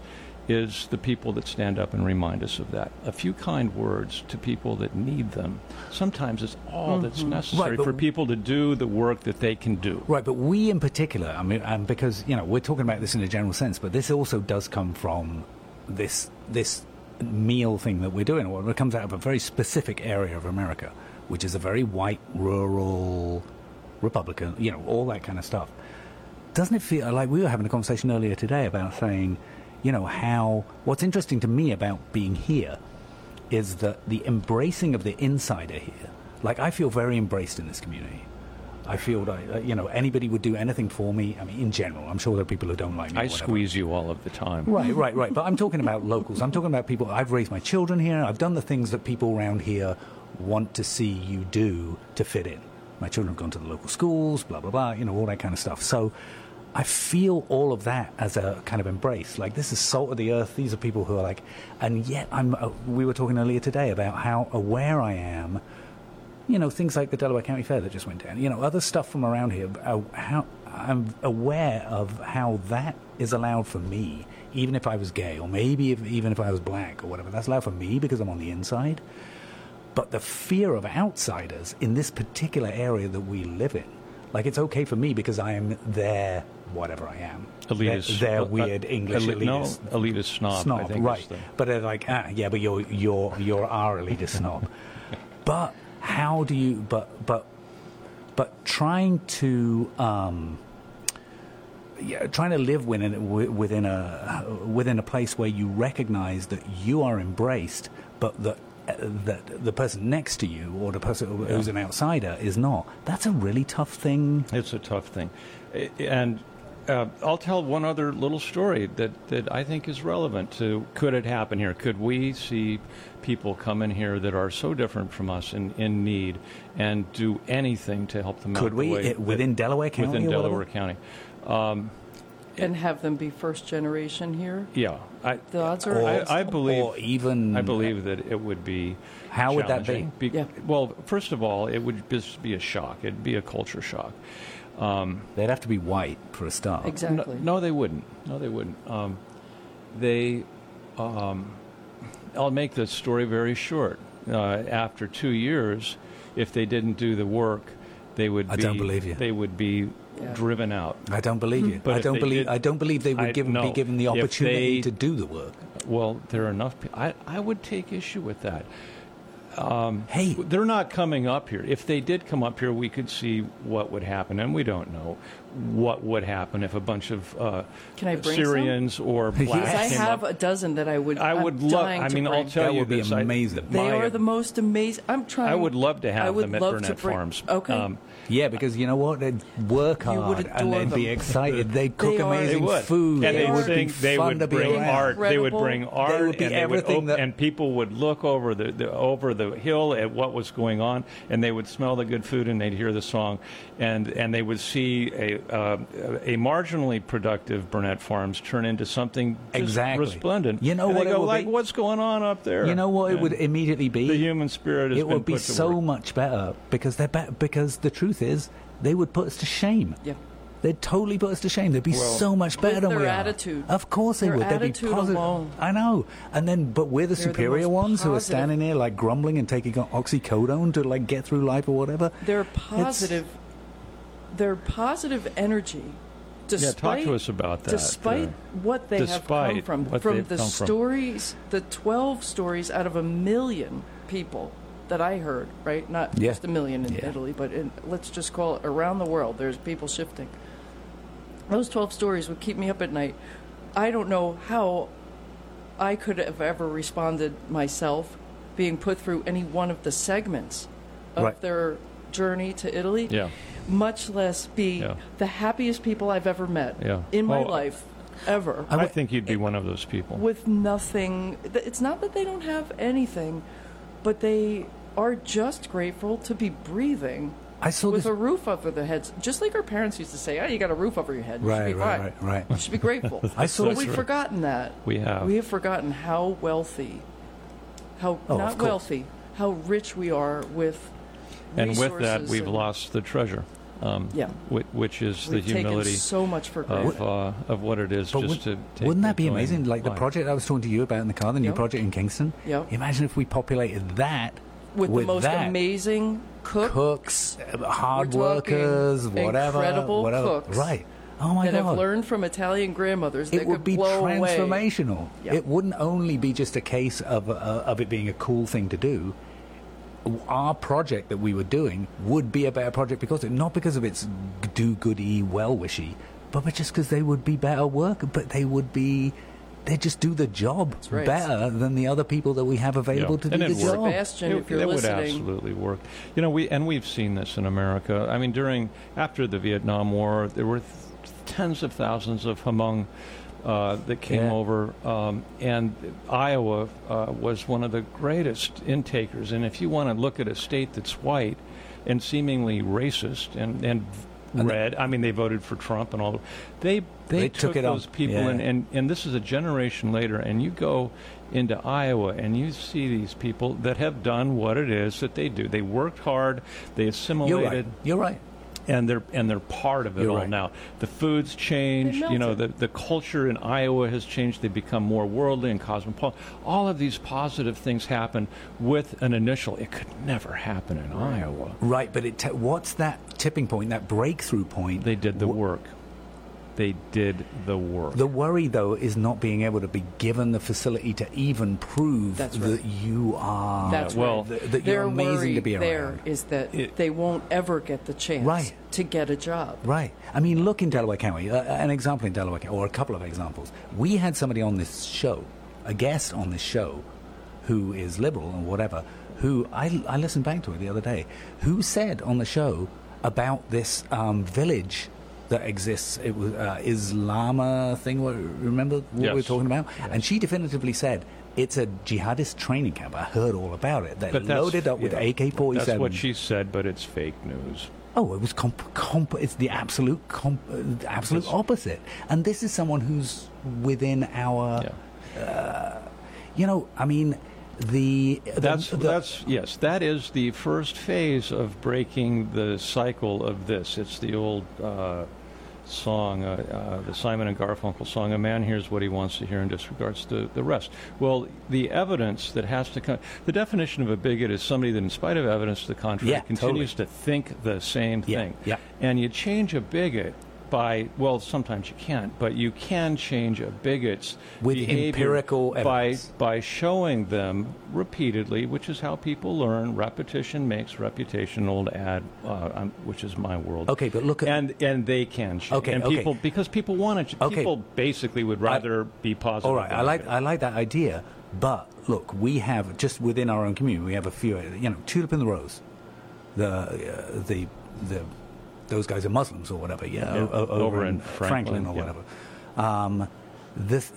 is the people that stand up and remind us of that. A few kind words to people that need them. Sometimes it's all that's necessary Right, for people to do the work that they can do. Right, but we in particular, I mean, um, because you know we're talking about this in a general sense, but this also does come from this this meal thing that we're doing. It comes out of a very specific area of America, which is a very white, rural, Republican, you know, all that kind of stuff. Doesn't it feel like we were having a conversation earlier today about saying, you know, how what's interesting to me about being here is that the embracing of the insider here. Like I feel very embraced in this community. I feel like uh, you know anybody would do anything for me. I mean, in general, I'm sure there are people who don't like me. I squeeze you all of the time. Right, right, right. But I'm talking about locals. I'm talking about people. I've raised my children here. I've done the things that people around here want to see you do to fit in. My children have gone to the local schools, blah, blah, blah, you know, all that kind of stuff. So I feel all of that as a kind of embrace. Like, this is salt of the earth. These are people who are like, and yet I'm, uh, we were talking earlier today about how aware I am you know, things like the Delaware County Fair that just went down, you know, other stuff from around here, uh, how I'm aware of how that is allowed for me, even if I was gay, or maybe if, even if I was black or whatever. That's allowed for me because I'm on the inside. But the fear of outsiders in this particular area that we live in, like it's okay for me because I am their whatever I am. Elitist. Their uh, weird uh, English eli- No, elitist. elitist snob. I think right? the- But they're like, ah, yeah, but you're you're you're our elitist snob. But how do you? But but but trying to. Um, yeah, trying to live within within a within a place where you recognize that you are embraced, but that that the person next to you or the person who- who's an outsider is not. That's a really tough thing. It's a tough thing. And uh, I'll tell one other little story that, that I think is relevant to could it happen here? Could we see people come in here that are so different from us and in need and do anything to help them out? Could the we? way It- that- within Delaware County Within? Delaware County. Um, and have them be first generation here. yeah. I, The odds are. Or- I, I believe. or even I believe that it would be. How would that be? challenging. Yeah. Well, first of all, it would just be a shock. It'd be a culture shock. Um, they'd have to be white for a start. Exactly. No, no, they wouldn't. No, they wouldn't. Um, they. Um, I'll make the story very short. Uh, after two years, if they didn't do the work, they would. I be, don't believe you. They would be Yeah. driven out. I don't believe you. But I don't they believe. did- I don't believe they would I- give, be given the opportunity they- to do the work. Well, there are enough. Pe- I I would take issue with that. Um, Hey. they're not coming up here. If they did come up here, we could see what would happen, and we don't know what would happen if a bunch of uh, Can I bring some? Syrians or Yes. blacks I have up. a dozen that I would. I I'm would love. I to mean, I'll bring. tell That you would be this. I- amazing. They my- are the most amazing. I'm trying. I would love to I have would them at Burnett to bring, Farms. Okay. Um, Yeah, because you know what? They'd work You would hard and adore they'd be excited. They'd cook They are- They amazing would. food. And They they'd are- be they would bring around. art. They would bring art. They would be and everything op- that- and people would look over the, the over the hill at what was going on, and they would smell the good food, and they'd hear the song, and and they would see a uh, a marginally productive Burnett Farms turn into something just Exactly. resplendent. You know and what They it go would like, be? what's going on up there? You know what it would immediately be? The human spirit has it been would be put to so work. much better because they're better. Because the truth is, they would put us to shame. Yeah. They'd totally put us to shame. They'd be Well- so much better than their we are. attitude. Of course they Their would. They'd be attitude positive. alone. I know. And then, but we're the They're superior most ones who are standing there like grumbling and taking on oxycodone to like get through life or whatever. They're positive. Their positive energy. Yeah, talk to us about that. Despite uh, what they have come from, from the come from. stories, the twelve stories out of a million people that I heard, right? Not Yeah. just a million in Yeah. Italy, but in, let's just call it around the world. There's people shifting. Those twelve stories would keep me up at night. I don't know how I could have ever responded myself, being put through any one of the segments of Right. their journey to Italy Yeah. much less be Yeah. the happiest people I've ever met Yeah. in my Well, life, ever. I would think you'd be one of those people. with nothing. It's not that they don't have anything, but they are just grateful to be breathing I saw with this. a roof over their heads. Just like our parents used to say, oh, you got a roof over your head. You should Right, be right, fine. right, right. You should be grateful. I saw but we've forgotten that. We have. We have forgotten how wealthy, how Oh, not wealthy, how rich we are with and with that, we've and- lost the treasure. Um, Yeah. whi- which is We've the humility taken so much for granted. of uh, of what it is But just would, to. Take wouldn't that be amazing? Like the life. project I was talking to you about in the car, the new Yep. project in Kingston. Yep. Imagine if we populated that with, the most that. amazing cook cooks, uh, hard workers, whatever, incredible whatever. cooks Right. Oh my god. that god. have learned from Italian grandmothers. it would could be transformational. Yeah. It wouldn't only be just a case of uh, of it being a cool thing to do. Our project that we were doing would be a better project because it, not because of its do-goody, well-wishy, but just because they would be better work. But they would be. They just do the job right. better than the other people that we have available Yeah. to And do it the worked. job. Sebastian, It- if you're that would absolutely work. You know, we and we've seen this in America. I mean, during after the Vietnam War, there were th- tens of thousands of Hmong uh, that came Yeah. over, um, and Iowa uh, was one of the greatest intakers. And if you want to look at a state that's white and seemingly racist and and red, I mean, they voted for Trump and all. They they, They took it on. those people Yeah. and, and and this is a generation later, and you go into Iowa and you see these people that have done what it is that they do. They worked hard, they You're assimilated, right. You're right. And they're and they're part of it You're all right. now. The food's changed. You know, the the culture in Iowa has changed. They become more worldly and cosmopolitan. All of these positive things happen with an initial. It could never happen in Iowa. Right, but it t- what's that tipping point, that breakthrough point? They did the Wh- work. They did the work. The worry, though, is not being able to be given the facility to even prove That's that you are That's well, that, that Their you're amazing worry to be around. there is that It- they won't ever get the chance Right. to get a job. Right. I mean, look in Delaware County. Uh, an example in Delaware County, or a couple of examples. We had somebody on this show, a guest on this show, who is liberal or whatever, who I, I listened back to it the other day, who said on the show about this um, village that exists. It was uh, Islama thing. what- Remember what we were talking about? And she definitively said. It's a jihadist training camp. I heard all about it. That's- loaded up with yeah. AK 47s. That's what she said, but it's fake news. Oh, it was comp- comp- it's the absolute comp- uh, absolute Yes. opposite. And this is someone who's within our, Yeah. you know, I mean, the the- That's the, that's yes. That is the first phase of breaking the cycle of this. It's the old uh, song, uh, uh, the Simon and Garfunkel song. A man hears what he wants to hear and disregards the, the rest. Well, the evidence that has to come. The definition of a bigot is somebody that, in spite of evidence to the contrary, Yeah, continues to think the same Yeah, thing. yeah. And you change a bigot. By well, sometimes you can't, but you can change a bigot's With empirical by evidence. by showing them repeatedly, which is how people learn. Repetition makes reputation. Old ad, uh, um, which is my world. Okay, but look at- and and they can change. Okay, and okay. people because people want to. Okay. People basically would rather be positive. all right. I like negative. I like that idea, but look, we have just within our own community, we have a few, you know, tulip in the rose, the uh, the the those guys are Muslims or whatever, yeah, Yeah, over, over in in Franklin, Franklin, or yeah. whatever. Um, this.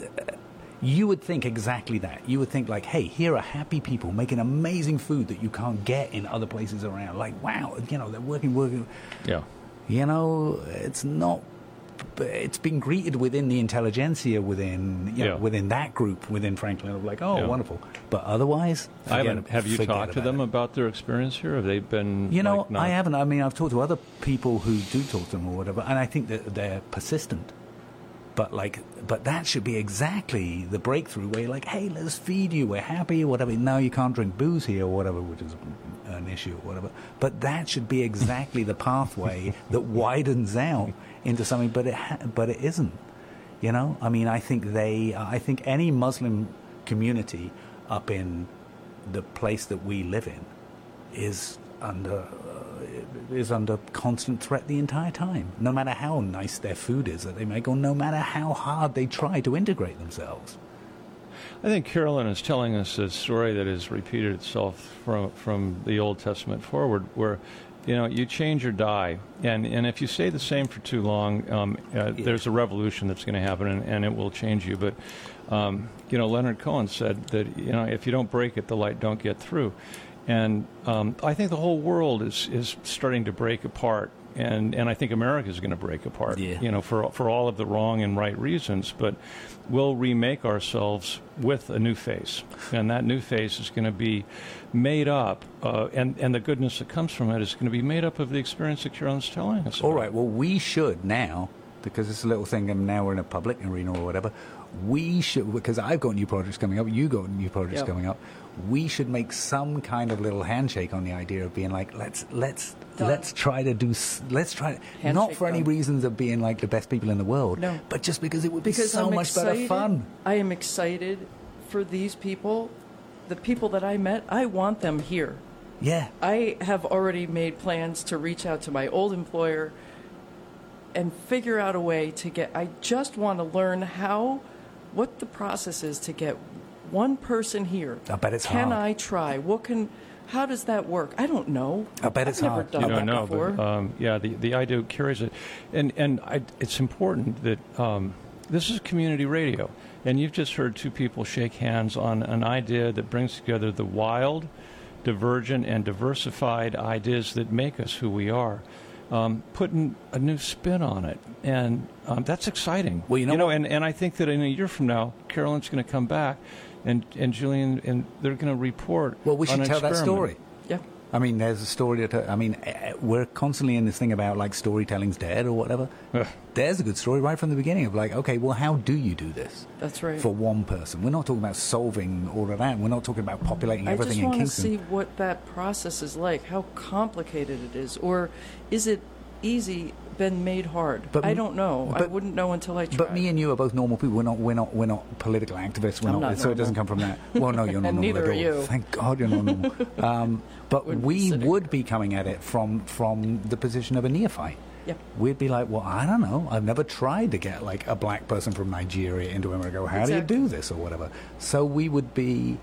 You would think exactly that. You would think like, "Hey, here are happy people making amazing food that you can't get in other places around." Like, wow, you know, they're working, working. Yeah. You know, it's not. But It's been greeted within the intelligentsia, within you know, Yeah. within that group, within Franklin, of like, oh, Yeah. wonderful. But otherwise, I haven't. Have you talked to them it. about their experience here? Have they been? You know, like, not- I haven't. I mean, I've talked to other people who do talk to them or whatever, and I think that they're persistent. But like, but that should be exactly the breakthrough where you're like, hey, let's feed you, we're happy, or whatever. Now you can't drink booze here or whatever, which is an issue or whatever. But that should be exactly the pathway that widens out into something. But it, ha- but it isn't. You know, I mean, I think they, I think any Muslim community up in the place that we live in is under uh, is under constant threat the entire time. No matter how nice their food is that they make, or no matter how hard they try to integrate themselves. I think Carolyn is telling us a story that has repeated itself from from the Old Testament forward, where you know you change or die, and and if you stay the same for too long, um, uh, there's a revolution that's going to happen, and, and it will change you. But um, you know, Leonard Cohen said that you know if you don't break it, the light don't get through. And um, I think the whole world is, is starting to break apart. And, and I think America is going to break apart, Yeah. you know, for, for all of the wrong and right reasons. But we'll remake ourselves with a new face. And that new face is going to be made up, uh, and, and the goodness that comes from it is going to be made up of the experience that Carolyn's telling us All about. right. Well, we should now, because it's a little thing, and now we're in a public arena or whatever. We should, because I've got new projects coming up. You got new projects Yep. coming up. We should make some kind of little handshake on the idea of being like, let's let's let's try to do, let's try, not Handshake for any reasons of being like the best people in the world, No. but just because it would be so I'm much excited. better fun. I am excited for these people, the people that I met. I want them here. Yeah. I have already made plans to reach out to my old employer and figure out a way to get. I just want to learn how, what the process is to get one person here. I bet it's Can hard. I try? What can? How does that work? I don't know. I bet it's I've never hard. done you that don't know, before. but um, yeah, the the idea carries it, and and I, it's important that um, this is community radio, and you've just heard two people shake hands on an idea that brings together the wild, divergent, and diversified ideas that make us who we are. Um, putting a new spin on it, and um, that's exciting. Well, you know what? and, and I think that in a year from now, Carolyn's going to come back, and and Julian, and they're going to report. Well, we on should an tell that experiment. story. yeah. I mean, there's a story that I mean, eh, we're constantly in this thing about like storytelling's dead or whatever. Ugh. There's a good story right from the beginning of like, okay, well, how do you do this That's right. for one person? We're not talking about solving all of that. We're not talking about populating I everything just in want to see what that process is like, how complicated it is, or is it easy been made hard? But I don't know. I wouldn't know until I tried. But me and you are both normal people. We're not. We're not. We're not political activists. We're I'm not. not so it doesn't come from that. Well, no, you're not normal neither at are you. Thank God you're not normal. um, but we would be coming at it from from the position of a neophyte. Yeah. We'd be like, well, I don't know. I've never tried to get like a black person from Nigeria into America. How Exactly. do you do this or whatever? So we would be.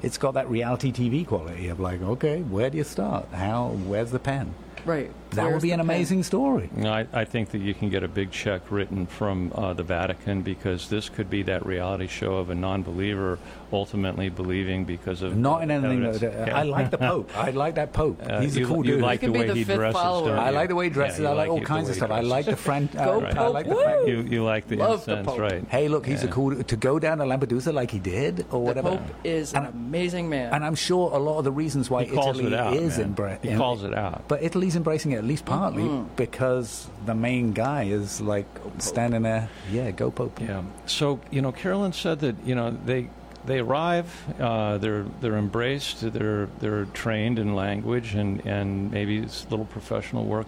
It's got that reality TV quality of like, okay, where do you start? How? Where's the pen? right. That would be the an pen? amazing story. I, I think that you can get a big check written from uh, the Vatican because this could be that reality show of a non-believer ultimately believing because of Not in anything. evidence. That, Yeah. I like the Pope. I like that Pope. Uh, He's a you, cool you dude. like He the could be way the he fifth dresses. follower. I like the way he dresses. Yeah, I you like all it kinds of stuff. I like the friend. Uh, Go I Pope, like the woo! You, you like the Love incense, Pope. right? Hey, look, he's a cool to go down to Lampedusa like he did, or whatever. The whatever. Pope is an amazing man. And I'm sure a lot of the reasons why He calls Italy it out, is man. embra- He calls it out. But Italy's embracing it at least partly because the main guy is like standing there. Yeah, go Pope. Yeah. So you know, Carolyn said that you know they they arrive, uh, they're they're embraced, they're they're trained in language and and maybe it's a little professional work.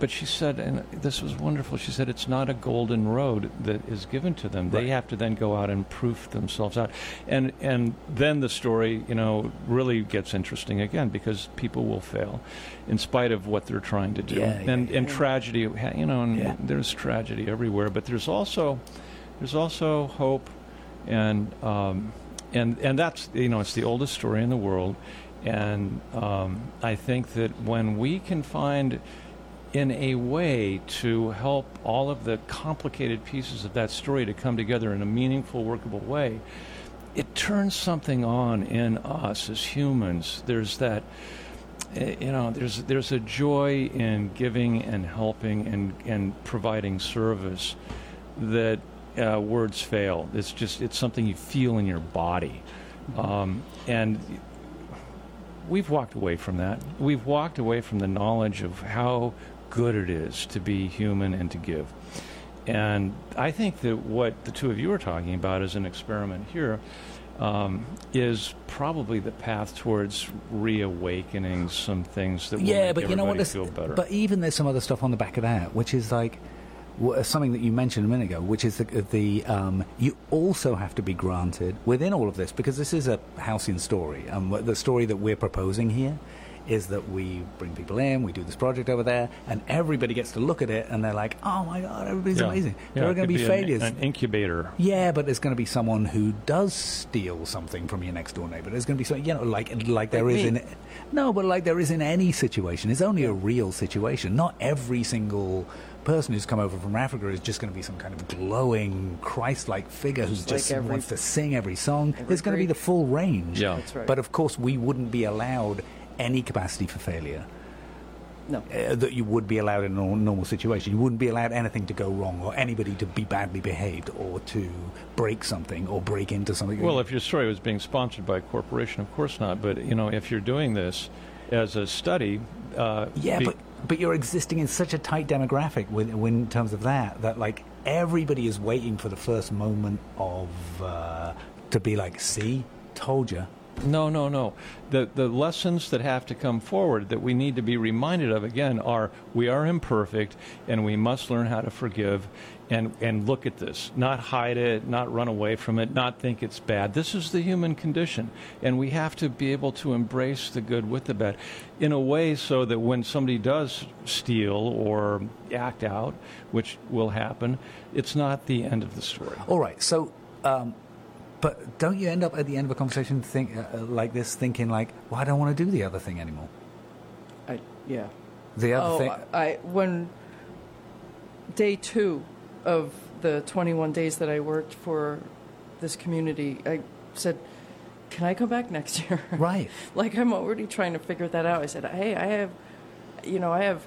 But she said, and this was wonderful. She said it's not a golden road that is given to them. They have to then go out and proof themselves out, and and then the story, you know, really gets interesting again because people will fail, in spite of what they're trying to do, Yeah, yeah, and and tragedy, you know, and Yeah. there's tragedy everywhere, but there's also there's also hope and um, and and that's you know it's the oldest story in the world and um, I think that when we can find in a way to help all of the complicated pieces of that story to come together in a meaningful workable way it turns something on in us as humans there's that eh, you know there's there's a joy in giving and helping and and providing service that uh, words fail. It's just it's something you feel in your body, um, and we've walked away from that. We've walked away from the knowledge of how good it is to be human and to give. And I think that what the two of you are talking about as an experiment here um, is probably the path towards reawakening some things that will Yeah, make but you know what? feel better. but even there's some other stuff on the back of that, which is like something that you mentioned a minute ago, which is the, the um, you also have to be granted within all of this because this is a halcyon story. Um, the story that we're proposing here is that we bring people in, we do this project over there, and everybody gets to look at it and they're like, oh my God, everybody's Yeah. amazing. Yeah, there are going to could be, failures. An, incubator. yeah, but there's going to be someone who does steal something from your next door neighbor. There's going to be something, you know, like like there Like is me. in no, but like there is in any situation. It's only a real situation. Not every single person who's come over from Africa is just going to be some kind of glowing Christ-like figure who Just just like every- wants to sing every song. every There's going to be the full range. Yeah. That's right. But of course, we wouldn't be allowed any capacity for failure No. uh, that you would be allowed in a normal situation. You wouldn't be allowed anything to go wrong or anybody to be badly behaved or to break something or break into something. Well, if your story was being sponsored by a corporation, of course not. But you know, if you're doing this as a study, uh, yeah, be- but but you're existing in such a tight demographic with, with- in terms of that that like everybody is waiting for the first moment of uh, to be like, see, told you. No, no, no. The the lessons that have to come forward that we need to be reminded of again are we are imperfect and we must learn how to forgive and and look at this. Not hide it, not run away from it, not think it's bad. This is the human condition and we have to be able to embrace the good with the bad in a way so that when somebody does steal or act out, which will happen, it's not the end of the story. All right, so. Um, but don't you end up at the end of a conversation think, uh, uh, like this thinking like, well, I don't want to do the other thing anymore. I, yeah. The other oh, thing, I when day two of the 21 days that I worked for this community, I said, "Can I come back next year?" right? like I'm already trying to figure that out. I said, "Hey, I have, you know, I have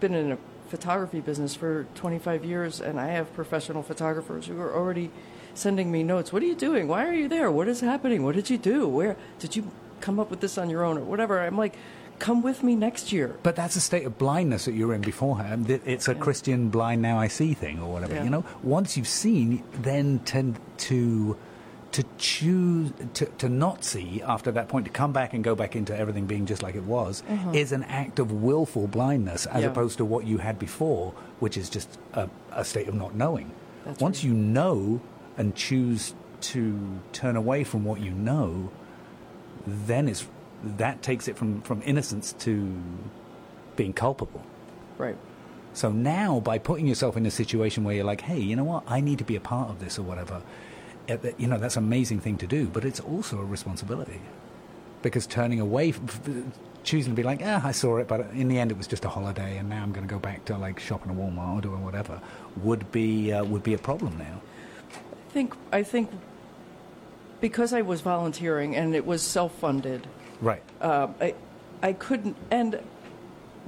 been in a photography business for 25 years, and I have professional photographers who are already sending me notes. What are you doing? Why are you there? What is happening? What did you do? Where did you come up with this on your own or whatever?" I'm like, "Come with me next year." But that's a state of blindness that you're in beforehand. It's a Christian blind now I see thing or whatever. Yeah. You know, once you've seen, then tend to to choose to, to not see after that point to come back and go back into everything being just like it was mm-hmm. is an act of willful blindness as Yeah. opposed to what you had before, which is just a, a state of not knowing. That's once right. you know and choose to turn away from what you know, then it's that takes it from, from innocence to being culpable. Right. So now, by putting yourself in a situation where you're like, hey, you know what, I need to be a part of this or whatever, eh, you know, that's an amazing thing to do, but it's also a responsibility. Because turning away, choosing to be like, ah, I saw it, but in the end it was just a holiday, and now I'm going to go back to like shopping at Walmart or doing whatever, would be uh, would be a problem now. I think I think because I was volunteering and it was self-funded, Right. uh, I I couldn't and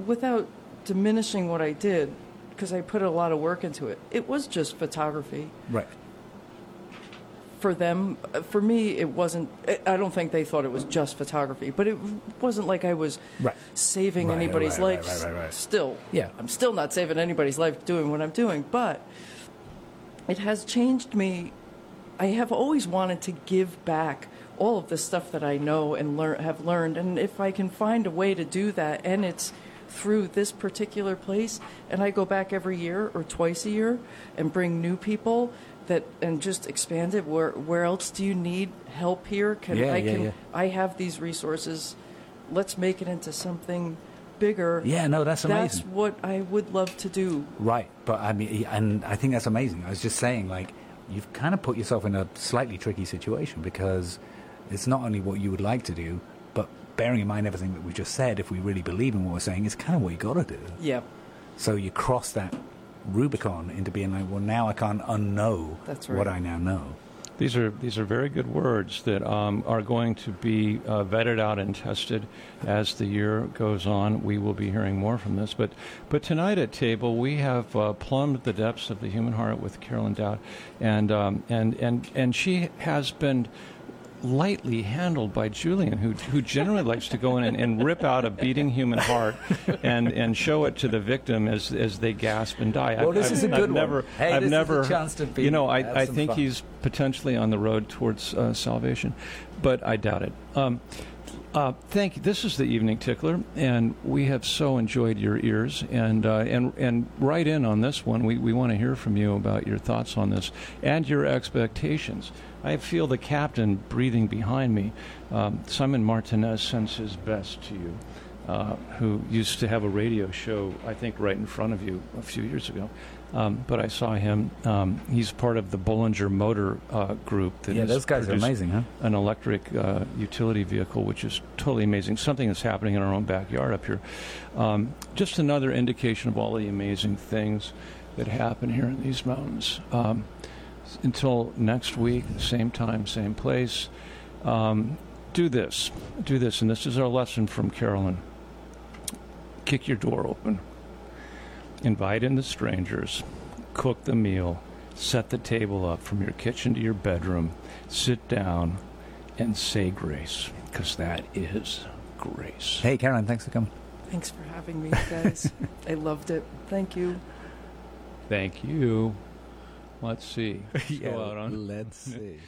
without diminishing what I did because I put a lot of work into it. It was just photography right. for them. For me, it wasn't. I- don't think they thought it was just photography, but it wasn't like I was Right. saving Right, anybody's right, life. right, right, right. Still, Yeah. I'm still not saving anybody's life doing what I'm doing, but it has changed me. I have always wanted to give back all of the stuff that I know and learn, have learned, and if I can find a way to do that, and it's through this particular place, and I go back every year or twice a year and bring new people that and just expand it. Where where else do you need help here? Can Yeah, I yeah, can yeah. I have these resources? Let's make it into something bigger. Yeah, no, that's amazing. That's what I would love to do. Right, but I mean, and I think that's amazing. I was just saying, like, you've kind of put yourself in a slightly tricky situation because it's not only what you would like to do, but bearing in mind everything that we just said, if we really believe in what we're saying, it's kind of what you got to do. Yeah. So you cross that Rubicon into being like, well, now I can't unknow That's what. I now know. These are these are very good words that um, are going to be uh, vetted out and tested as the year goes on. We will be hearing more from this, but but tonight at table we have uh, plumbed the depths of the human heart with Carolyn Dowd, and um, and and and she has been lightly handled by Julian, who who generally likes to go in and, and rip out a beating human heart and, and show it to the victim as as they gasp and die. Well, this is a I've good one. never, Hey, I've this is a never, chance to be- you know, I, I think fun. he's potentially on the road towards uh, salvation, but I doubt it. Um, Uh, thank you. This is the Evening Tickler, and we have so enjoyed your ears. And uh, and and write in on this one. We we want to hear from you about your thoughts on this and your expectations. I feel the captain breathing behind me. Um, Simon Martinez sends his best to you, uh, who used to have a radio show, I think, right in front of you a few years ago. Um, but I saw him. Um, he's part of the Bollinger Motor uh, Group. That Yeah, those guys are amazing, huh? An electric uh, utility vehicle, which is totally amazing. Something that's happening in our own backyard up here. Um, just another indication of all the amazing things that happen here in these mountains. Um, until next week, same time, same place. Um, do this. Do this. And this is our lesson from Carolyn. Kick your door open. Invite in the strangers. Cook the meal. Set the table up from your kitchen to your bedroom. Sit down and say grace, because that is grace. Hey, Karen, thanks for coming. Thanks for having me, guys. I loved it. Thank you. Thank you. Let's see. Let's go out on, let's see. on something.